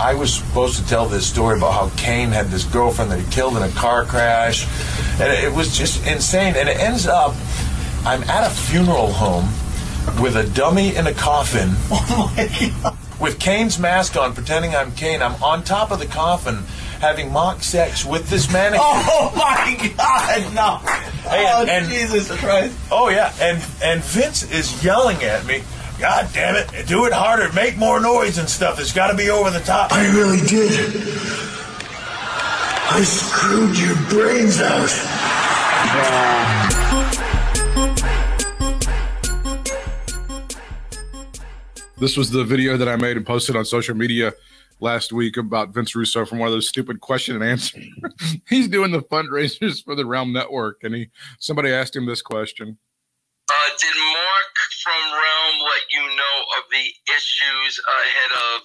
I was supposed to tell this story about how Kane had this girlfriend that he killed in a car crash, and it was just insane. And it ends up, I'm at a funeral home with a dummy in a coffin. Oh my god! With Kane's mask on, pretending I'm Kane. I'm on top of the coffin, having mock sex with this mannequin. Oh my god! No! Hey, oh and- and- Jesus Christ! Oh yeah, and and Vince is yelling at me. God damn it! Do it harder, make more noise and stuff. It's got to be over the top. I really did. I screwed your brains out. This was the video that I made and posted on social media last week about Vince Russo from one of those stupid question and answer. He's doing the fundraisers for the Realm Network, and he somebody asked him this question. Uh, did Mark from Realm let you know of the issues ahead of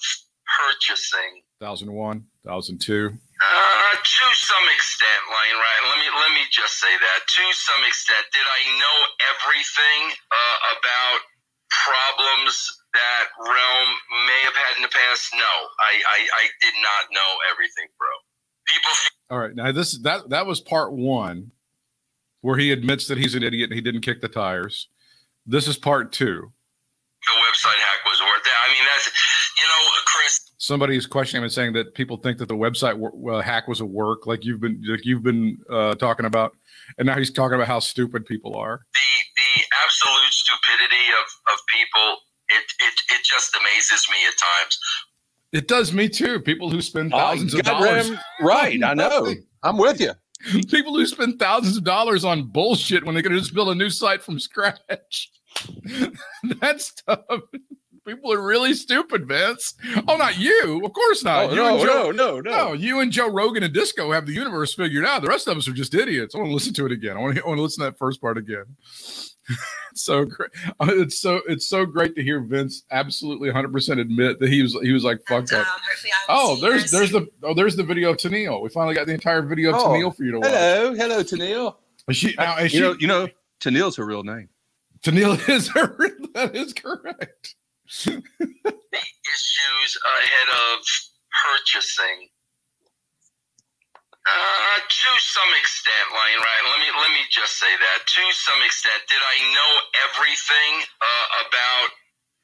purchasing? 1001, 1002. Uh, to some extent, Lane. Right? Let me let me just say that. To some extent, did I know everything uh, about problems that Realm may have had in the past? No, I I, I did not know everything, bro. People All right, now this that that was part one, where he admits that he's an idiot and he didn't kick the tires. This is part two. the website hack was worth it. I mean, that's you know, Chris. Somebody is questioning and saying that people think that the website wor- uh, hack was a work, like you've been like you've been uh, talking about, and now he's talking about how stupid people are. the the absolute stupidity of, of people it, it it just amazes me at times. It does me too. People who spend Oh, thousands of goddamn dollars, right. I know. I'm with you. people who spend thousands of dollars on bullshit when they could just build a new site from scratch. that stuff. People are really stupid, Vince. Oh, not you. Of course not. Oh, you no, and Joe, no, no, no. No, you and Joe Rogan and Disco have the universe figured out. The rest of us are just idiots. I want to listen to it again. I want to, I want to listen to that first part again. It's so great. It's so it's so great to hear Vince absolutely 100 percent admit that he was he was like fuck Um, that. Oh, there's there's the oh there's the video of Tennille. We finally got the entire video of Oh, Tennille for you to watch. Hello, hello, Tennille. Is she, now, is You she, know, you know, Tennille's her real name. Tennille is her. That is correct. The issues ahead of purchasing. Uh, to some extent, Lane, right? Let me let me just say that. To some extent, did I know everything uh, about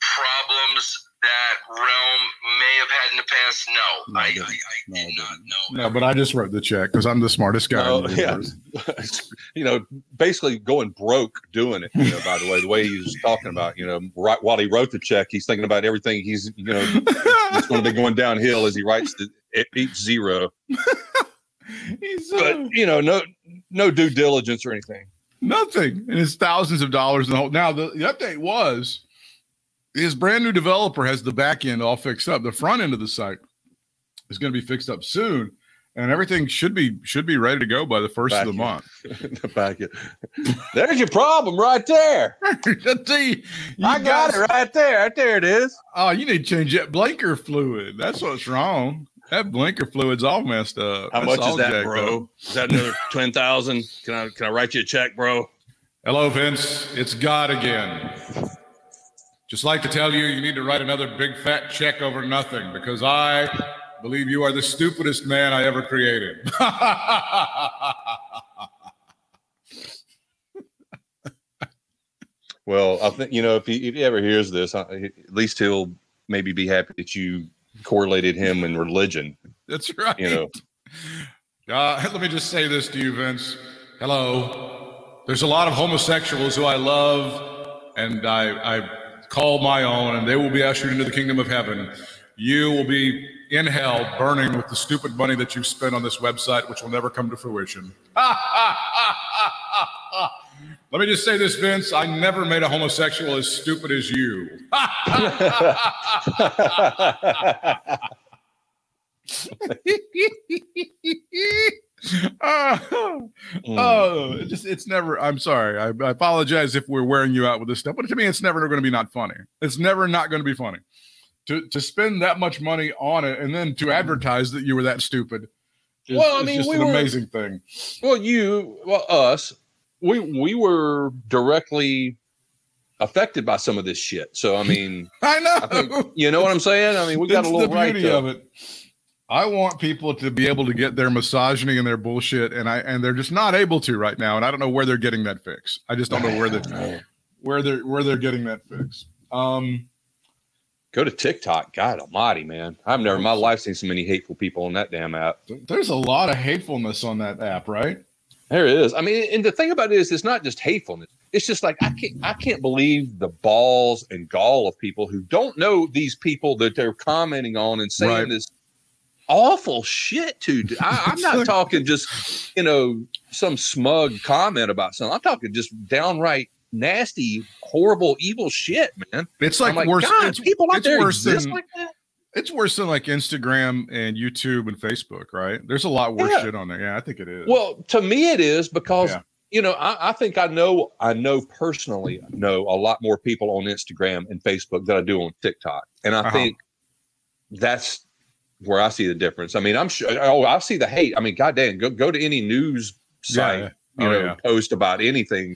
problems that Realm may have had in the past? No, No, I I, I, didn't. I No, I did not know. No, but I just wrote the check because I'm the smartest guy. Oh, in the yeah. you know, basically going broke doing it. You know, by the way, the way he was talking about, you know, right while he wrote the check, he's thinking about everything he's, you know, it's going to be going downhill as he writes the, each zero. He's uh, But you know, no, no due diligence or anything. nothing, and it's thousands of dollars in the whole. Now the, the update was his brand new developer has the back end all fixed up. The front end of the site is going to be fixed up soon, and everything should be should be ready to go by the first Back of the end. month. The back end. There's your problem right there. See, you I got guys- it right there. Right there it is. Oh, you need to change that blinker fluid. That's what's wrong. That blinker fluid's all messed up. How That's much is that, bro? up. Is that another ten thousand? Can I can I write you a check, bro? Hello, Vince. It's God again. Just like to tell you, you need to write another big fat check over nothing because I believe you are the stupidest man I ever created. Well, I think you know if he if he ever hears this, I, at least he'll maybe be happy that you correlated him in religion. That's right. You know, Uh, let me just say this to you, Vince. Hello. There's a lot of homosexuals who I love and I, I call my own, and they will be ushered into the kingdom of heaven. You will be in hell burning with the stupid money that you've spent on this website, which will never come to fruition. Let me just say this, Vince. I never made a homosexual as stupid as you. oh, mm. oh, it just it's never. I'm sorry. I, I apologize if we're wearing you out with this stuff, but to me, it's never going to be not funny. It's never not going to be funny. To to spend that much money on it and then to mm. advertise that you were that stupid. is- Well, I mean, just we an were- amazing thing. well, you, well, us, we we were directly affected by some of this shit. So I mean, I know. I think, you know what I'm saying? I mean, we got a little right beauty to, of it. I want people to be able to get their misogyny and their bullshit, and I and they're just not able to right now. And I don't know where they're getting that fix. I just don't know where they where they're where they're getting that fix. Um, go to TikTok. God Almighty, man! I've never in my life seen so many hateful people on that damn app. there's a lot of hatefulness on that app, right? There it is. I mean, and the thing about it is, it's not just hatefulness. It's just like I can't, I can't believe the balls and gall of people who don't know these people that they're commenting on and saying Right. this awful shit to. I, I'm not talking just, you know, some smug comment about something. I'm talking just downright nasty, horrible, evil shit, man. It's like, like, worse. God, it's, people out it's there worse exist than like that. it's worse than like Instagram and YouTube and Facebook, right? There's a lot worse Yeah. shit on there. Yeah, I think it is. Well, to me, it is because Yeah. you know I, I think I know I know personally know a lot more people on Instagram and Facebook than I do on TikTok, and I Uh-huh. think that's where I see the difference. I mean, I'm sure. Oh, I see the hate. I mean, goddamn, go go to any news site, Yeah. you Oh, know, yeah. post about anything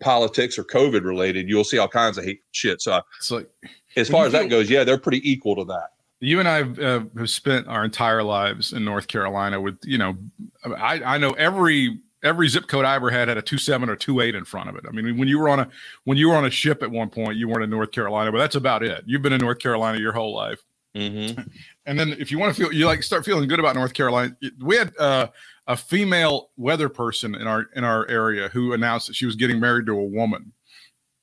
politics or COVID related, you'll see all kinds of hate shit. So it's like as far as that goes, yeah, they're pretty equal to that. you and I uh, have spent our entire lives in North Carolina with, you know, I, I know every every zip code I ever had had a two seven or two eight in front of it. I mean, when you were on a when you were on a ship at one point, you weren't in North Carolina, but that's about it. You've been in North Carolina your whole life. Mm-hmm. And then if you want to feel you like start feeling good about North Carolina, we had uh, a female weather person in our in our area who announced that she was getting married to a woman,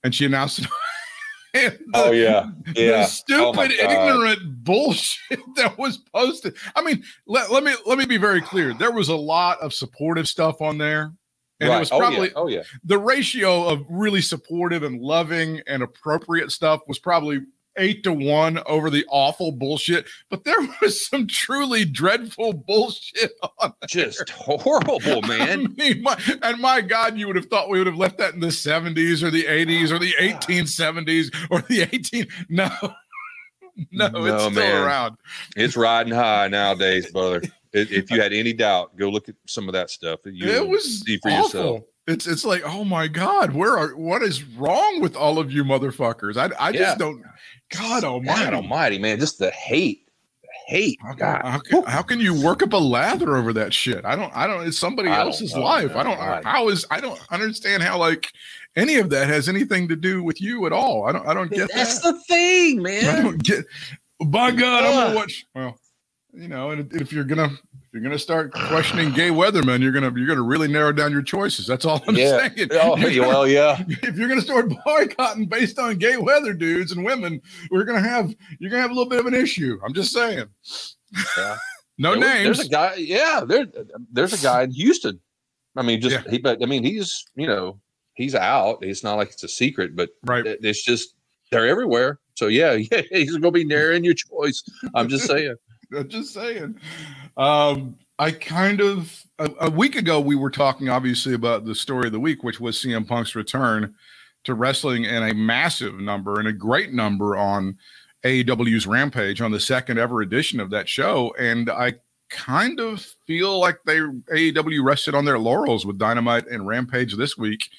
and she announced it. and the- Oh yeah, yeah. Oh, my stupid, God. ignorant bullshit that was posted. I mean, let, let me let me be very clear. There was a lot of supportive stuff on there. And right. it was oh, probably yeah. oh yeah. the ratio of really supportive and loving and appropriate stuff was probably eight to one over the awful bullshit. But there was some truly dreadful bullshit on there. Just horrible, I man. mean, my, and my God, you would have thought we would have left that in the 70s or the 80s or the 1870s or the 18. No, no, No, it's still man. around. It's riding high nowadays, brother. If if you had any doubt, go look at some of that stuff. You it was see for awful. yourself. It's it's like, oh my God, where are what is wrong with all of you motherfuckers? I I Yeah. just don't. God Almighty. God Almighty, man! Just the hate, the hate. How can, God, how, can, how can you work up a lather over that shit? I don't. I don't. It's somebody I else's life. I don't. I- How is? I don't understand how like any of that has anything to do with you at all. I don't. I don't get that. that's that. the thing, man. I don't get. By God, I'm gonna watch. Well, you know, and if you're gonna you're gonna start questioning gay weathermen, you're gonna you're gonna really narrow down your choices. That's all I'm Yeah. saying. Oh, You're gonna- well, yeah. if you're gonna start boycotting based on gay weather dudes and women, we're gonna have you're gonna have a little bit of an issue. I'm just saying. Yeah. no There was- names. There's a guy. Yeah, there. There's a guy in Houston. I mean, just Yeah. he. But I mean, he's you know he's out. It's not like it's a secret, but right. it- it's just they're everywhere. So yeah, yeah, he's gonna be narrowing your choice. I'm just saying. I'm just saying. Um, I kind of a, a week ago we were talking obviously about the story of the week, which was CM Punk's return to wrestling in a massive number and a great number on AEW's Rampage on the second ever edition of that show. And I kind of feel like they AEW rested on their laurels with Dynamite and Rampage this week.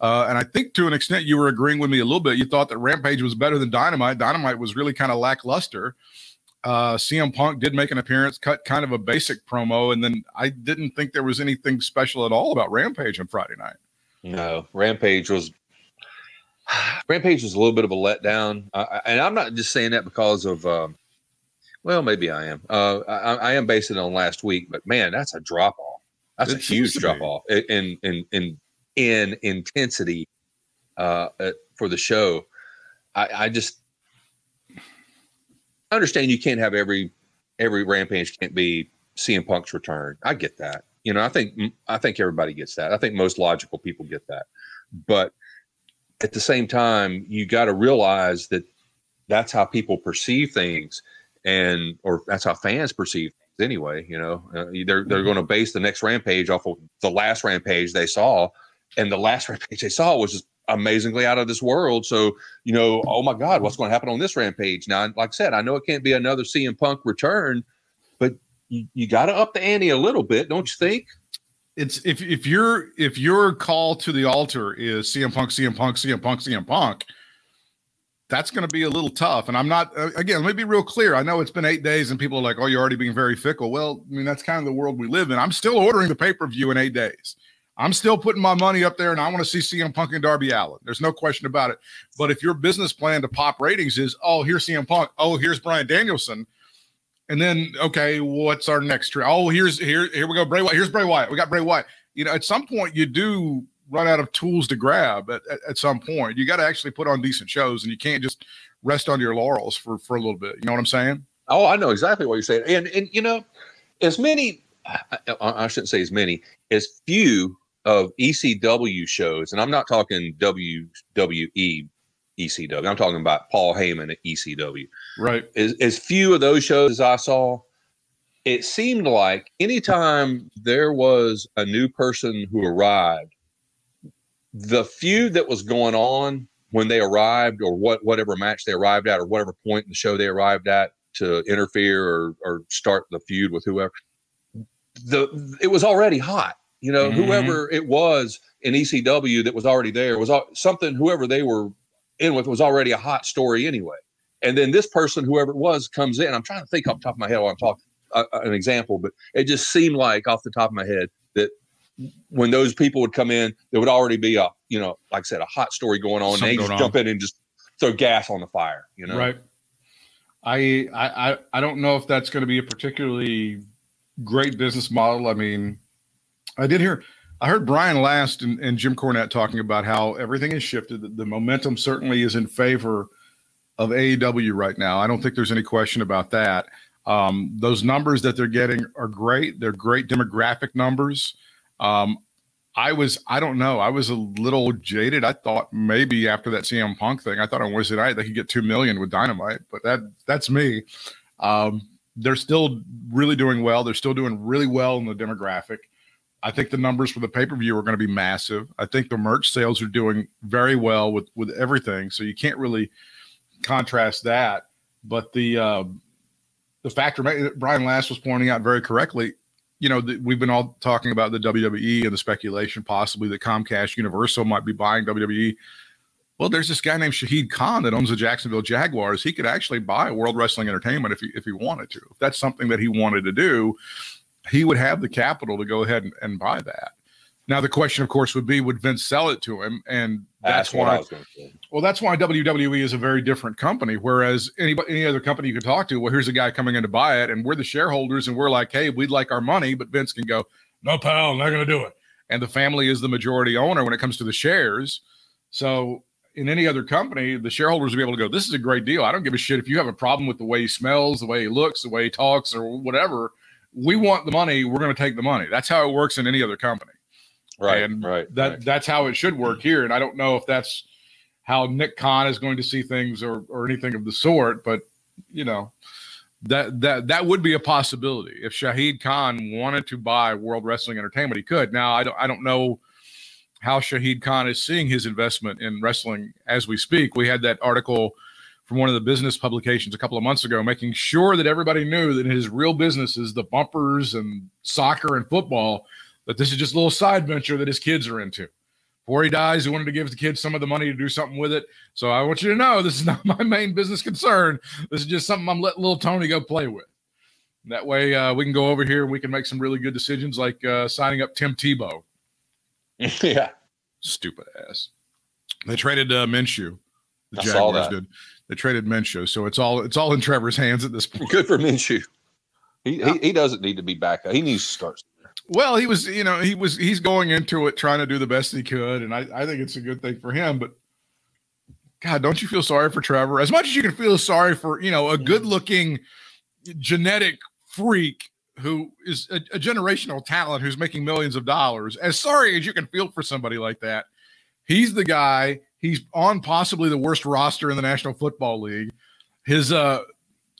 Uh, and I think to an extent you were agreeing with me a little bit. You thought that Rampage was better than Dynamite. Dynamite was really kind of lackluster uh CM Punk did make an appearance, cut kind of a basic promo, and then I didn't think there was anything special at all about Rampage on Friday night. No, Rampage was Rampage was a little bit of a letdown, uh, and I'm not just saying that because of. Um, well, maybe I am. Uh, I, I am basing it on last week, but man, that's a drop off. That's a huge drop off in in in in intensity uh, uh, for the show. I, I just I understand you can't have every every rampage can't be CM Punk's return. I get that. You know, I think I think everybody gets that. I think most logical people get that. But at the same time, you got to realize that that's how people perceive things, and or that's how fans perceive things anyway. You know, uh, they're they're going to base the next rampage off of the last rampage they saw, and the last rampage they saw was just amazingly out of this world. So you know, oh my God, what's going to happen on this rampage? Now, like I said, I know it can't be another CM Punk return, but you, you got to up the ante a little bit, don't you think? it's if if your if your call to the altar is CM Punk, CM Punk, CM Punk, CM Punk, that's going to be a little tough. And I'm not uh, again. Let me be real clear. I know it's been eight days, and people are like, "Oh, you're already being very fickle." Well, I mean that's kind of the world we live in. I'm still ordering the pay per view in eight days. I'm still putting my money up there, and I want to see CM Punk and Darby Allin. There's no question about it. But if your business plan to pop ratings is, oh, here's CM Punk, oh, here's Bryan Danielson, and then okay, what's our next trip? Oh, here's here here we go, Bray Wyatt. Here's Bray Wyatt. We got Bray Wyatt. You know, at some point you do run out of tools to grab. At, at, at some point, you got to actually put on decent shows, and you can't just rest on your laurels for for a little bit. You know what I'm saying? Oh, I know exactly what you're saying. And and you know, as many, I, I shouldn't say as many, as few of ECW shows, and I'm not talking WWE ECW. I'm talking about Paul Heyman at ECW. Right. As, as few of those shows as I saw, it seemed like anytime there was a new person who arrived, the feud that was going on when they arrived, or what whatever match they arrived at, or whatever point in the show they arrived at to interfere or, or start the feud with whoever, the it was already hot. You know, Mhm. whoever it was in ECW that was already there was something. Whoever they were in with was already a hot story anyway. And then this person, whoever it was, comes in. I'm trying to think off the top of my head while I'm talking uh, uh, an example, but it just seemed like off the top of my head that when those people would come in, there would already be a, you know, like I said, a hot story going on. and Something they just jump in and just throw gas on the fire, you know? Right. I I- I don't know if that's going to be a particularly great business model. I mean, I did hear I heard Brian Last and, and Jim Cornette talking about how everything has shifted. The, the momentum certainly is in favor of AEW right now. I don't think there's any question about that. Um, those numbers that they're getting are great. They're great demographic numbers. Um, I was, I don't know, I was a little jaded. I thought maybe after that CM Punk thing, I thought on Wednesday night they could get two million with Dynamite, but that that's me. Um, they're still really doing well. They're still doing really well in the demographic. I think the numbers for the pay per view are going to be massive. I think the merch sales are doing very well with with everything. So you can't really contrast that. But the uh, the factor Brian Last was pointing out very correctly. You know, the, we've been all talking about the WWE and the speculation possibly that Comcast Universal might be buying WWE. Well, there's this guy named Shahid Khan that owns the Jacksonville Jaguars. He could actually buy World Wrestling Entertainment if he if he wanted to. If that's something that he wanted to do, he would have the capital to go ahead and, and buy that. Now the question, of course, would be would Vince sell it to him? And that's, That's, why was going to say. well, that's why WWE is a very different company. Whereas any any other company you could talk to, well, here's a guy coming in to buy it, and we're the shareholders, and we're like, hey, we'd like our money, but Vince can go, no, pal, not going to do it. And the family is the majority owner when it comes to the shares. So in any other company, the shareholders will be able to go, this is a great deal. I don't give a shit if you have a problem with the way he smells, the way he looks, the way he talks, or whatever. We want the money. We're going to take the money. That's how it works in any other company Right, and right. that right. that's how it should work here. And I don't know if that's how Nick Khan is going to see things or or anything of the sort, but you know that that that would be a possibility if Shahid Khan wanted to buy World Wrestling Entertainment, he could. Now I don't I don't know how Shahid Khan is seeing his investment in wrestling as we speak. We had that article from one of the business publications a couple of months ago, making sure that everybody knew that his real business is the bumpers and soccer and football that this is just a little side venture that his kids are into. Before he dies, he wanted to give the kids some of the money to do something with it. So I want you to know this is not my main business concern. This is just something I'm letting little Tony go play with. That way uh, we can go over here and we can make some really good decisions like uh, signing up Tim Tebow. yeah. Stupid ass. They traded uh, Minshew. The I Jaguars did. They traded Minshew, so it's all it's all in Trevor's hands at this point. Good for Minshew. He, he he doesn't need to be back. He needs to start. Well, he was, you know, he was he's going into it trying to do the best he could, and I, I think it's a good thing for him. But God, don't you feel sorry for Trevor? As much as you can feel sorry for, you know, a good-looking genetic freak who is a, a generational talent who's making millions of dollars. As sorry as you can feel for somebody like that, he's the guy. He's on possibly the worst roster in the National Football League. His uh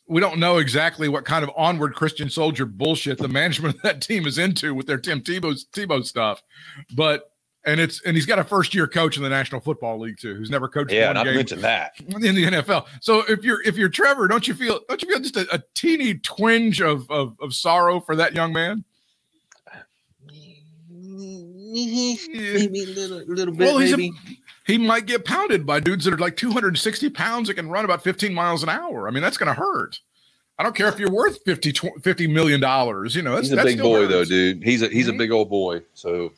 we don't know exactly what kind of onward Christian soldier bullshit the management of that team is into with their Tim Tebow Tebow stuff, but and it's and he's got a first year coach in the National Football League too, who's never coached Yeah, one not to game mention that. in the NFL. So if you're if you're Trevor, don't you feel don't you feel just a, a teeny twinge of, of of sorrow for that young man? maybe a little, little bit. Well, he's maybe. A, he might get pounded by dudes that are like 260 pounds that can run about 15 miles an hour. I mean, that's going to hurt. I don't care if you're worth 50, 50 million dollars. You know, that's, he's a big boy though, dude. He's a he's a Mhm. big old boy. So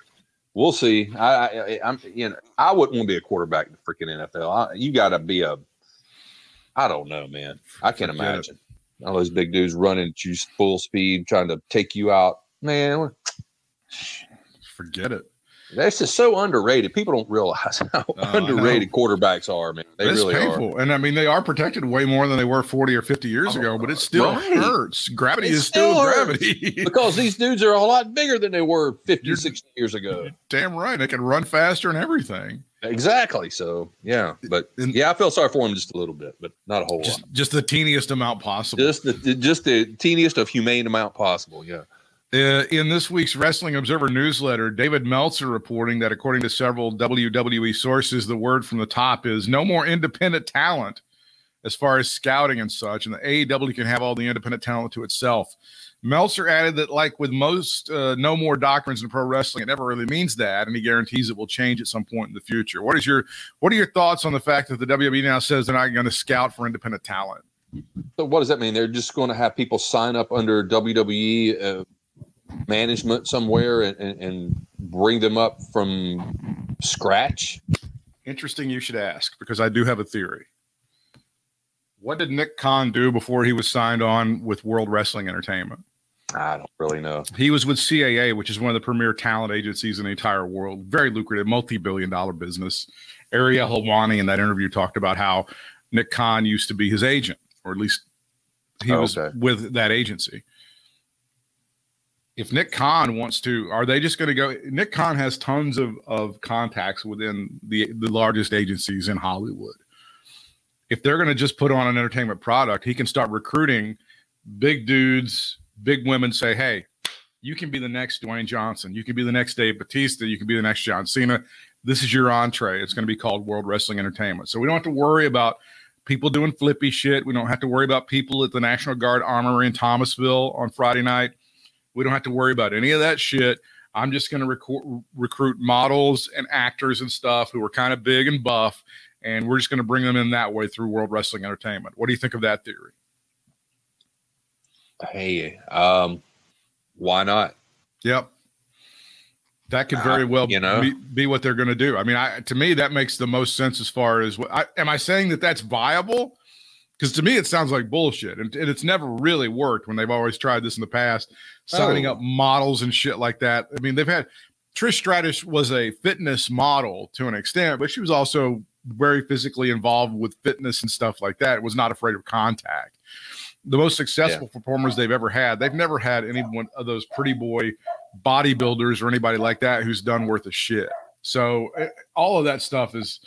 we'll see. I, I I'm you know I wouldn't want to be a quarterback in the freaking NFL. I, you got to be a. I don't know, man. I can't Forget it. imagine all those big dudes running at you full speed, trying to take you out. Man, Forget it. That's just so underrated. People don't realize how oh, know. underrated quarterbacks are, man. They it's really are. painful. And I mean, they are protected way more than they were 40 or 50 years oh, ago, but it still Oh, Right. hurts. Gravity It is still, gravity. Because these dudes are a lot bigger than they were 50, You're- 60 years ago. Damn right. They can run faster and everything. Exactly. So yeah, but And- yeah, I feel sorry for him just a little bit, but not a whole Just, lot. just the teeniest amount possible. Just the- just the teeniest of humane amount possible. Yeah. Uh, in this week's Wrestling Observer newsletter, David Meltzer reporting that according to several WWE sources, the word from the top is no more independent talent as far as scouting and such, and the AEW can have all the independent talent to itself. Meltzer added that, like with most uh, no more doctrines in pro wrestling, it never really means that, and he guarantees it will change at some point in the future. What is your What are your thoughts on the fact that the WWE now says they're not going to scout for independent talent? So what does that mean? They're just going to have people sign up under WWE uh, management somewhere and, and, bring them up from scratch? Interesting you should ask because I do have a theory. What did Nick Khan do before he was signed on with World Wrestling Entertainment? I don't really know. He was with CAA, which is one of the premier talent agencies in the entire world. Very lucrative, multi billion dollar business. Ariel Helwani in that interview talked about how Nick Khan used to be his agent, or at least he Oh, was okay. with that agency. If Nick Khan wants to, are they just going to go? Nick Khan has tons of, of contacts within the, the largest agencies in Hollywood. If they're going to just put on an entertainment product, he can start recruiting big dudes, big women say, hey, you can be the next Dwayne Johnson. You can be the next Dave Batista. You can be the next John Cena. This is your entree. It's going to be called World Wrestling Entertainment. So we don't have to worry about people doing flippy shit. We don't have to worry about people at the National Guard Armory in Thomasville on Friday night. We don't have to worry about any of that shit. I'm just going to recruit, recruit models and actors and stuff who are kind of big and buff, and we're just going to bring them in that way through World Wrestling Entertainment. What do you think of that theory? Hey, um, why not? Yep. That could Uh, very well you know? be, be what they're going to do. I mean, I, to me, that makes the most sense as far as what I, am I saying that that's viable? Because to me, it sounds like bullshit, and, and it's never really worked when they've always tried this in the past, signing Oh. up models and shit like that. I mean, they've had Trish Stratus was a fitness model to an extent, but she was also very physically involved with fitness and stuff like that. Was not afraid of contact. The most successful performers they've ever had, they've never had any one of those pretty boy bodybuilders or anybody like that who's done worth a shit. So eh, all of that stuff is,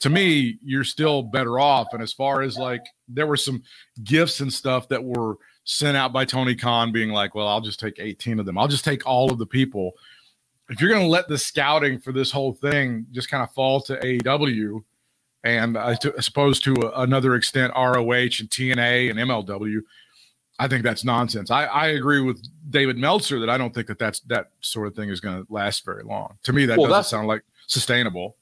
to me, you're still better off. And as far as like, there were some gifts and stuff that were sent out by Tony Khan, being like, "Well, I'll just take 18 of them. I'll just take all of the people." If you're going to let the scouting for this whole thing just kind of fall to AEW, and I suppose to a, another extent ROH and TNA and MLW, I think that's nonsense. I, I agree with David Meltzer that I don't think that that's that sort of thing is going to last very long. To me, that Well, doesn't sound like sustainable.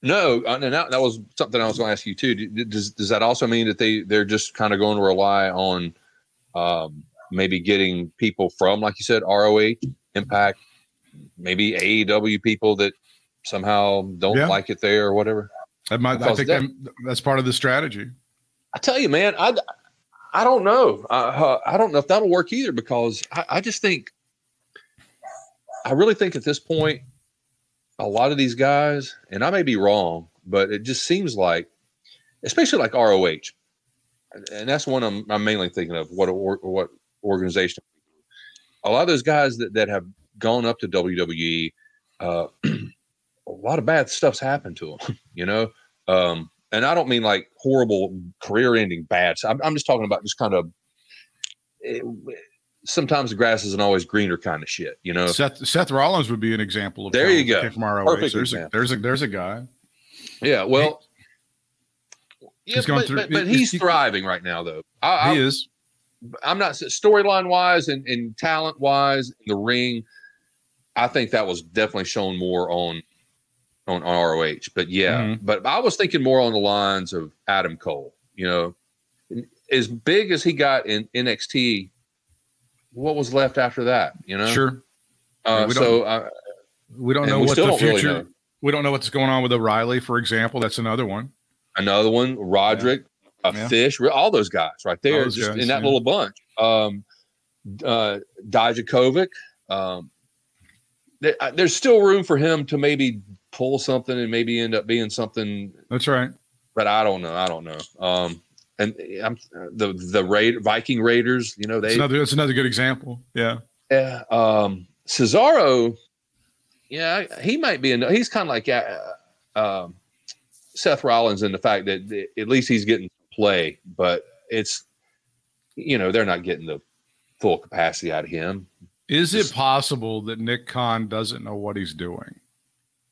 No, uh, and that, that was something I was going to ask you too. Does does that also mean that they they're just kind of going to rely on um, maybe getting people from, like you said, ROH, Impact, maybe AEW people that somehow don't Yeah. like it there or whatever? That might, I think that, that's part of the strategy. I tell you, man, I I don't know. I uh, I don't know if that'll work either because I, I just think I really think at this point a lot of these guys, and I may be wrong, but it just seems like, especially like ROH, and that's one I'm, I'm mainly thinking of. What or, what organization? A lot of those guys that that have gone up to WWE, uh, a lot of bad stuff's happened to them. You know. Um, and I don't mean like horrible career-ending bats. I'm, I'm just talking about just kind of. It, sometimes the grass isn't always greener, kind of shit. You know. Seth Seth Rollins would be an example of There you go. From ROH. Perfect There's a, there's a there's a guy. Yeah. Well. Yeah, He's going but, through- but, but he's he- thriving right now, though. I, He I, is. I'm not storyline wise and, and talent wise in the ring. I think that was definitely shown more on on, on ROH. But yeah, Mhm. but I was thinking more on the lines of Adam Cole. You know, as big as he got in NXT, what was left after that? You know, Sure. Uh, we so uh, We don't know we what the don't really future. we don't know what's going on with O'Reilly, for example. That's another one. another one, Roderick, a Yeah. Fish, all those guys right there, just guys, in that yeah. little bunch. Um, uh, Dijakovic, um, there- uh, there's still room for him to maybe pull something and maybe end up being something, That's right. but I don't know. I don't know. Um, and I'm the the Raid Viking Raiders, you know, they another, that's another good example. Yeah. Yeah. Um, Cesaro, yeah, he might be. In, he's kind of like uh, um, Seth Rollins in the fact that at least he's getting play, but it's you know they're not getting the full capacity out of him. Is it possible that Nick Khan doesn't know what he's doing?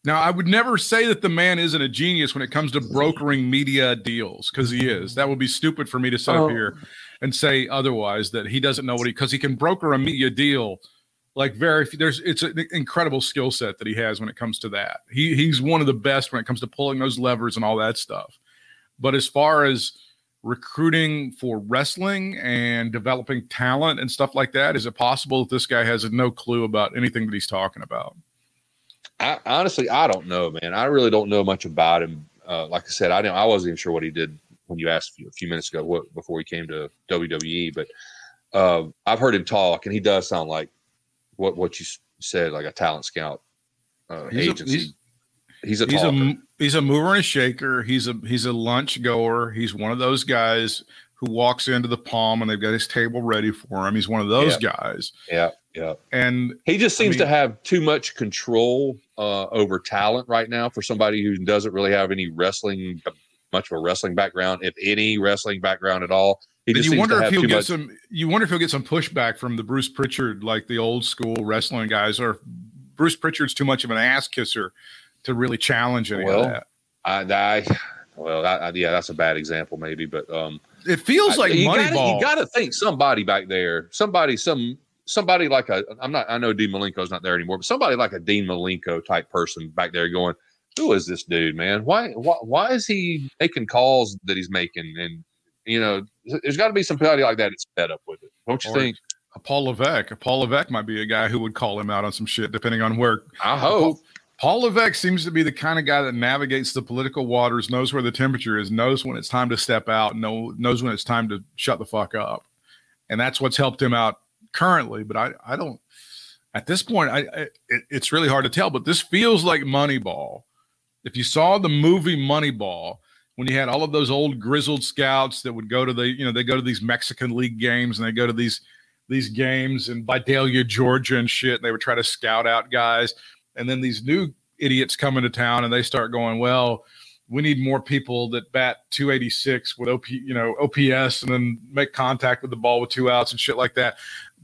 Now, I would never say that the man isn't a genius when it comes to brokering media deals, because he is. That would be stupid for me to sit Oh. up here and say otherwise that he doesn't know what he because he can broker a media deal like very there's it's an incredible skill set that he has when it comes to that. He he's one of the best when it comes to pulling those levers and all that stuff. But as far as recruiting for wrestling and developing talent and stuff like that, is it possible that this guy has no clue about anything that he's talking about? I, honestly, I don't know, man. I really don't know much about him. Uh, like I said, I didn't. I wasn't even sure what he did when you asked a few, a few minutes ago what, before he came to WWE. But uh, I've heard him talk, and he does sound like what what you said, like a talent scout uh, He's a- agency. he's- He's a he's talker. a he's a mover and a shaker. He's a he's a lunch goer. He's one of those guys who walks into the palm and they've got his table ready for him. He's one of those guys. yeah, yeah. And He just I seems to have too much control uh, over talent right now for somebody who doesn't really have any wrestling, much of a wrestling background, if any wrestling background at all. He just you wonder if he'll get much. some. You wonder if he'll get some pushback from the Bruce Pritchard, like the old school wrestling guys, or Bruce Pritchard's too much of an ass kisser to really challenge any Well, of that. I, I well, I, yeah, that's a bad example, maybe, but um, It feels like you gotta, Moneyball. you got to think somebody back there, somebody, some somebody like a. I'm not. I know Dean Malenko's not there anymore, but somebody like a Dean Malenko type person back there going, "Who is this dude, man? Why, why, why is he making calls that he's making?" And you know, there's got to be somebody like that that's fed up with it, don't you Or- think? a Paul Levesque. A Paul Levesque might be a guy who would call him out on some shit, depending on where. I hope. Paul Levesque seems to be the kind of guy that navigates the political waters, knows where the temperature is, knows when it's time to step out, know, knows when it's time to shut the fuck up, and that's what's helped him out currently. But I, I don't. At this point, I, I it, it's really hard to tell. But this feels like Moneyball. If you saw the movie Moneyball, when you had all of those old grizzled scouts that would go to the, you know, they go to these Mexican League games and they go to these these games in Vidalia, Georgia, and shit. And they would try to scout out guys, and then these new idiots come into town and they start going, well, we need more people that bat 286 with OP, you know, OPS and then make contact with the ball with two outs and shit like that.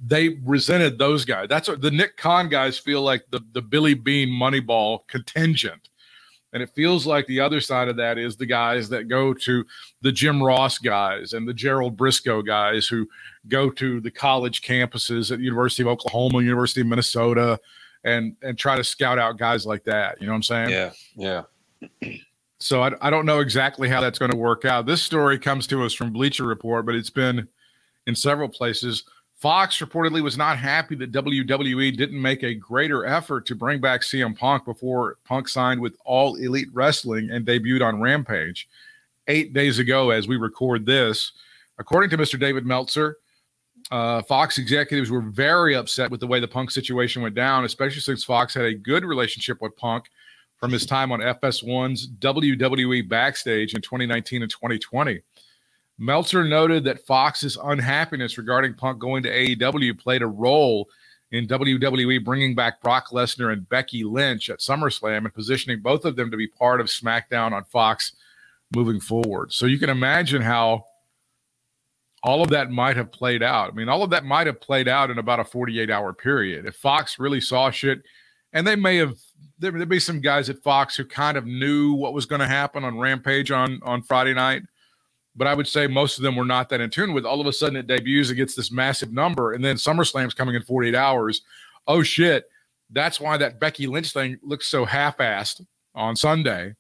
They resented those guys. That's what the Nick Khan guys feel like the, the Billy Beane Moneyball contingent. And it feels like the other side of that is the guys that go to the Jim Ross guys and the Gerald Brisco guys who go to the college campuses at University of Oklahoma, University of Minnesota, and and try to scout out guys like that. You know what I'm saying? Yeah, yeah. So I, I don't know exactly how that's going to work out. This story comes to us from Bleacher Report, but it's been in several places. Fox reportedly was not happy that WWE didn't make a greater effort to bring back CM Punk before Punk signed with All Elite Wrestling and debuted on Rampage eight days ago as we record this. According to Mr. David Meltzer, uh, Fox executives were very upset with the way the Punk situation went down, especially since Fox had a good relationship with Punk from his time on FS1's WWE Backstage in 2019 and 2020. Meltzer noted that Fox's unhappiness regarding Punk going to AEW played a role in WWE bringing back Brock Lesnar and Becky Lynch at SummerSlam and positioning both of them to be part of SmackDown on Fox moving forward. So you can imagine how all of that might have played out. I mean, all of that might have played out in about a 48 hour period. If Fox really saw shit, and they may have, there, there'd be some guys at Fox who kind of knew what was going to happen on Rampage on, on Friday night. But I would say most of them were not that in tune with. All of a sudden, it debuts, it gets this massive number, and then SummerSlam's coming in 48 hours. Oh shit! That's why that Becky Lynch thing looks so half-assed on Sunday.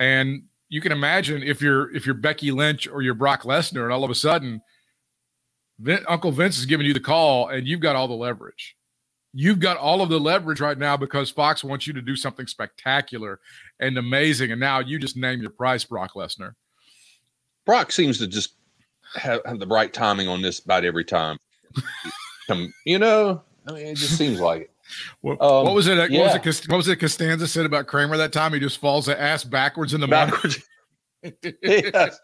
And you can imagine if you're if you're Becky Lynch or you're Brock Lesnar, and all of a sudden Vin, Uncle Vince is giving you the call, and you've got all the leverage. You've got all of the leverage right now because Fox wants you to do something spectacular and amazing. And now you just name your price, Brock Lesnar. Brock seems to just have, have the right timing on this about every time. You know, I mean, it just seems like it. What, Um, what was it? What yeah. was it? What was it? Costanza said about Kramer that time. He just falls the ass backwards in the. Backwards. Yes.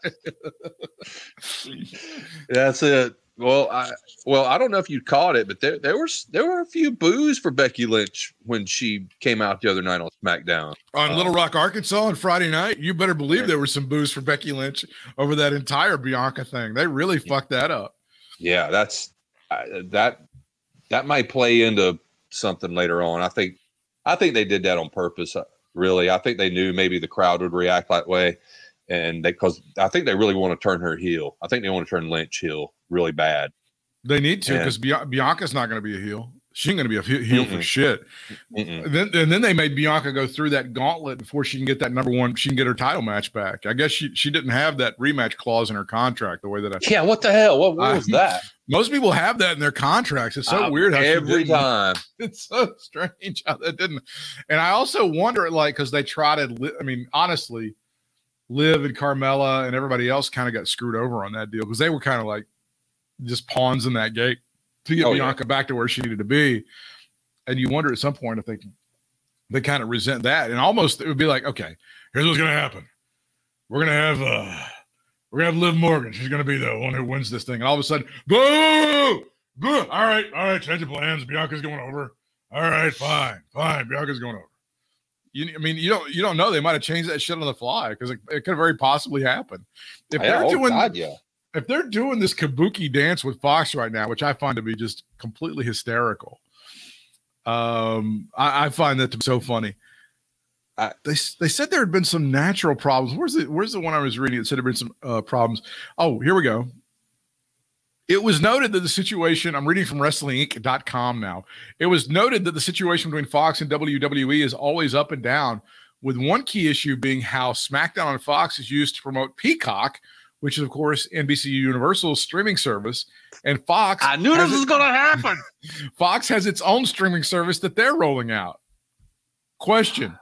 That's it. Well, I well, I don't know if you caught it, but there there was there were a few boos for Becky Lynch when she came out the other night on SmackDown. on Little Rock, Arkansas, on Friday night. You better believe there were some boos for Becky Lynch over that entire Bianca thing. They really fucked that up. Yeah, that's uh, that that might play into something later on. I think I think they did that on purpose. uh, Really, I think they knew maybe the crowd would react that way, and they because I think they really want to turn her heel. I think they want to turn Lynch heel really bad. They need to because Bianca's not going to be a heel. She ain't going to be a heel for Mm-mm. shit. Mm-mm. And then, and then they made Bianca go through that gauntlet before she can get that number one. She can get her title match back. I guess she she didn't have that rematch clause in her contract the way that I. Yeah, what the hell? What, what I- was that? Most people have that in their contracts. It's so Uh, weird how every time. it's so strange how that didn't. And I also wonder, like, because they tried to. Li- I mean, honestly, Liv and Carmella and everybody else kind of got screwed over on that deal because they were kind of like just pawns in that gate to get Oh, yeah. Bianca back to where she needed to be. And you wonder at some point if they they kind of resent that, and almost it would be like, okay, here's what's gonna happen. We're gonna have uh we're gonna have Liv Morgan. She's gonna be the one who wins this thing, and all of a sudden, boo, boo. All right, all right, change of plans. Bianca's going over. All right, fine, fine. Bianca's going over. You, I mean, you don't, you don't know. They might have changed that shit on the fly because it, it could very possibly happen. If Yeah, they're oh, doing, God, yeah. If they're doing this kabuki dance with Fox right now, which I find to be just completely hysterical, um, I, I find that to be so funny. I- they they said there had been some natural problems. Where's the Where's the one I was reading that said there had been some uh, problems? Oh, here we go. It was noted that the situation, I'm reading from WrestlingInc.com now. It was noted that the situation between Fox and WWE is always up and down, with one key issue being how SmackDown on Fox is used to promote Peacock, which is, of course, NBC Universal's streaming service. And Fox. I knew this was going to happen. Fox has its own streaming service that they're rolling out. Question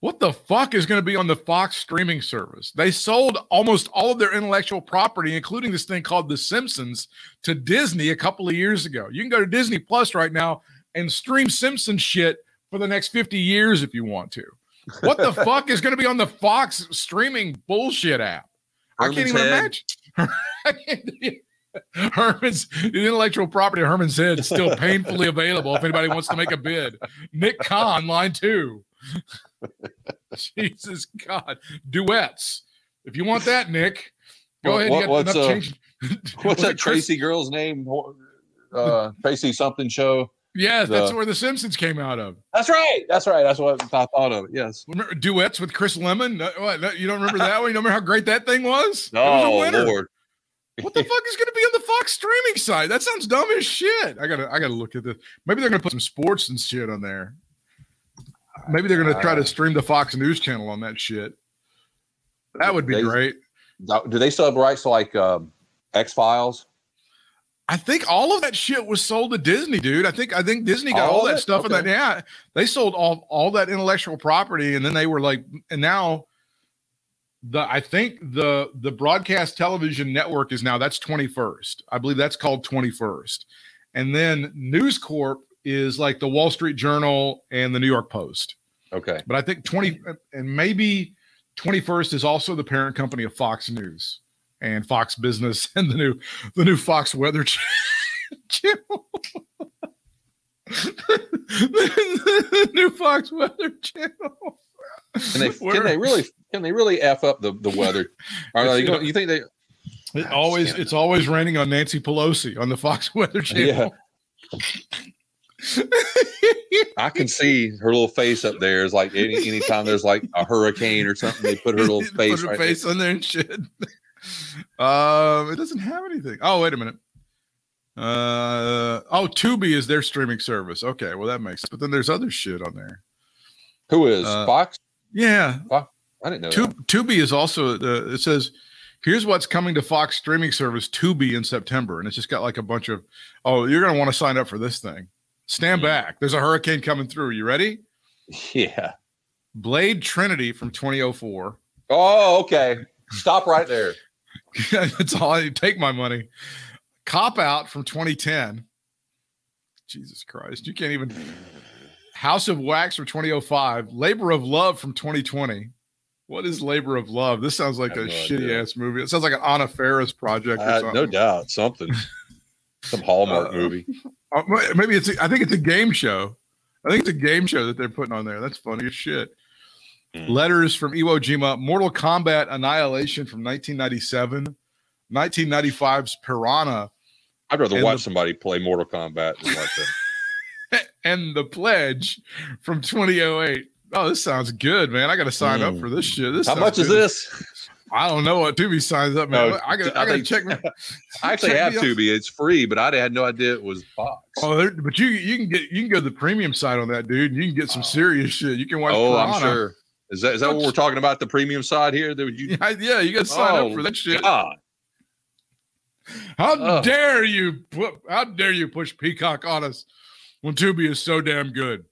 What the fuck is going to be on the Fox streaming service? They sold almost all of their intellectual property, including this thing called The Simpsons, to Disney a couple of years ago. You can go to Disney Plus right now and stream Simpsons shit for the next 50 years if you want to. What the fuck is going to be on the Fox streaming bullshit app? I can't even Head. imagine. Can't- Herman's the intellectual property of Herman's head is still painfully available if anybody wants to make a bid. Nick Khan, line two. Jesus God. Duets. If you want that, Nick, go What- ahead. what- what's, enough uh, change. What's that it Chris- Tracy girl's name? Uh, Tracy something show. Yes, that's where the Simpsons came out of. That's right. That's right. That's what I thought of. it. Yes. Remember duets with Chris Lemon? What, you don't remember that one? You don't remember how great that thing was? Was Oh winner. Lord. What the fuck is going to be on the Fox streaming site? That sounds dumb as shit. I gotta, I gotta look at this. Maybe they're going to put some sports and shit on there. Maybe they're going to try to Uh, stream the Fox News channel on that shit. That would be They- great. Do they still have rights to like um, X Files? I think all of that shit was sold to Disney, dude. I think I think Disney got All all, that it? stuff in that. Yeah, they sold all all that intellectual property, and then they were like, and now the I think the the broadcast television network is now that's 21st. I believe that's called 21st, and then News Corp is like the Wall Street Journal and the New York Post. Okay. But I think 20 and maybe 21st is also the parent company of Fox News and Fox Business and the new the new Fox Weather Channel. the new Fox Weather Channel. Can they Where- can they really can they really f up the, the weather? Are they you know- you think they? It ah, always it's always raining on Nancy Pelosi on the Fox Weather Channel. Yeah. I can see her little face up there. Is like any anytime there's like a hurricane or something, they put her little face Put her right face on there and shit. Um, it doesn't have anything. Oh, wait a minute. Uh oh, Tubi is their streaming service. Okay, well that makes. But then there's other shit on there. Who is Uh, Fox? Yeah, I didn't know. Tu-. Tubi is also. Uh, it says, "Here's what's coming to Fox streaming service Tubi in September," and it's just got like a bunch of. Oh, you're gonna want to sign up for this thing. Stand Hmm. back. There's a hurricane coming through. You ready? Yeah. Blade Trinity from 2004. Oh, okay. Stop right there. That's all I take my money. Cop Out from 2010. Jesus Christ. You can't even. House of Wax from 2005. Labor of Love from 2020. What is Labor of Love? This sounds like a no shitty idea. ass movie. It sounds like an Anna Faris project or Uh, something. no doubt, something. Some Hallmark Uh, movie. Uh, Maybe it's. A, I think it's a game show. I think it's a game show that they're putting on there. That's funny as shit. Mm. Letters from Iwo Jima. Mortal Kombat Annihilation from 1997. 1995's Piranha I'd rather watch the- somebody play Mortal Kombat than watch that. and The Pledge from 2008. Oh, this sounds good, man. I got to sign up Mm. for this shit. This How much is this? I don't know what Tubi signs up, man. No, I got I I got to check. I actually check have. Tubi. It's free, but I had no idea it was Fox. Oh, but you you can get you can go to the premium side on that, dude. You can get some serious shit. You can watch. Oh, I'm sure. Is that is that what we're talking about? The premium side here? That you? Yeah, yeah, you got to sign Oh, up for that shit. God. How dare you put? How dare you push Peacock on us when Tubi is so damn good?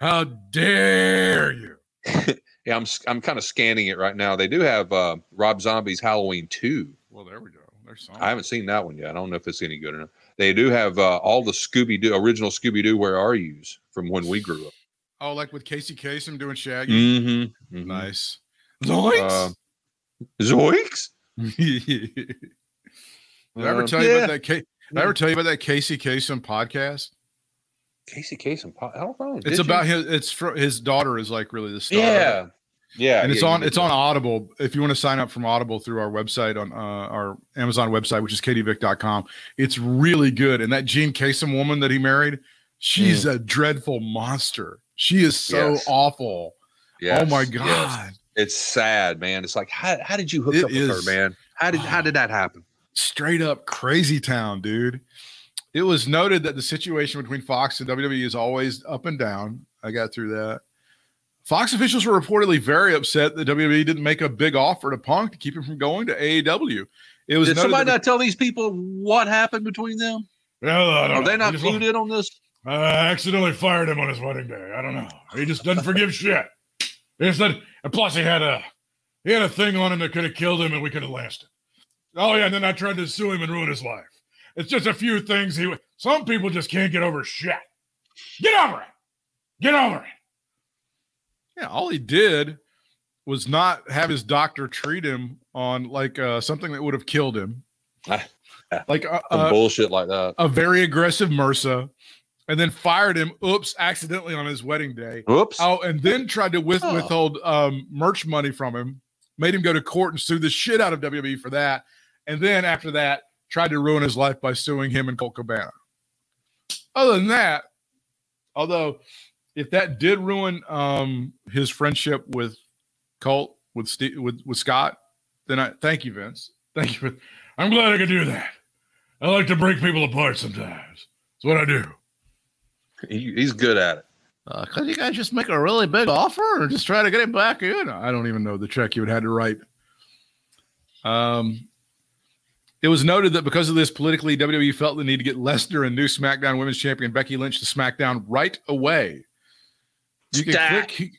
How dare you? Yeah, I'm I'm kind of scanning it right now. They do have uh, Rob Zombie's Halloween two. Well, there we go. There's some. I haven't seen that one yet. I don't know if it's any good or not. They do have uh, all the Scooby Doo original Scooby Doo Where Are Yous from when we grew up. Oh, like with Casey Kasem doing Shaggy. Mm-hmm. Nice. Uh, Zoinks. Zoinks. Did I ever Uh, tell you yeah. about that? Ca- Did I ever tell you about that Casey Kasem podcast? Casey Kasem. po- I don't know. It's Did you? about his. It's for his daughter is like really the star. Yeah. Yeah. and it's yeah, you on it's that. on audible if you want to sign up from audible through our website on uh, our amazon website which is katievick.com it's really good and that Jean Kasem woman that he married she's a dreadful monster she is so Yes. awful oh Yes, oh my yes. god It's sad, man. It's like how, how did you hook It up with her, man? How did how did that happen? straight up crazy town dude it was noted that the situation between fox and wwe is always up and down i got through that fox officials were reportedly very upset that wwe didn't make a big offer to punk to keep him from going to aew it was Did somebody not tell these people what happened between them? Don't Are they not clued in on this? I accidentally fired him on his wedding day. I don't know. He just doesn't forgive shit. He just said, and plus he had a he had a thing on him that could have killed him, and we could have lasted. Oh yeah, and then I tried to sue him and ruin his life. It's just a few things he. Some people just can't get over shit. Get over it. Get over it. Yeah, all he did was not have his doctor treat him on like uh, something that would have killed him, like uh, Some uh, bullshit like that. a very aggressive MRSA, and then fired him. Oops, accidentally on his wedding day. Oops. Oh, and then tried to with, Oh. withhold um, merch money from him. Made him go to court and sue the shit out of WWE for that. And then after that, tried to ruin his life by suing him and Colt Cabana. Other than that, although if that did ruin um, his friendship with Colt with Steve, with with Scott, then I thank you, Vince. Thank you. For, I'm glad I could do that. I like to break people apart sometimes. It's what I do. He, he's good at it. uh, could you guys just make a really big offer or just try to get it back in? I don't even know the check you would have to write. Um, it was noted that because of this, politically, WWE felt the need to get Lesnar and new SmackDown Women's Champion Becky Lynch to SmackDown right away. You can click.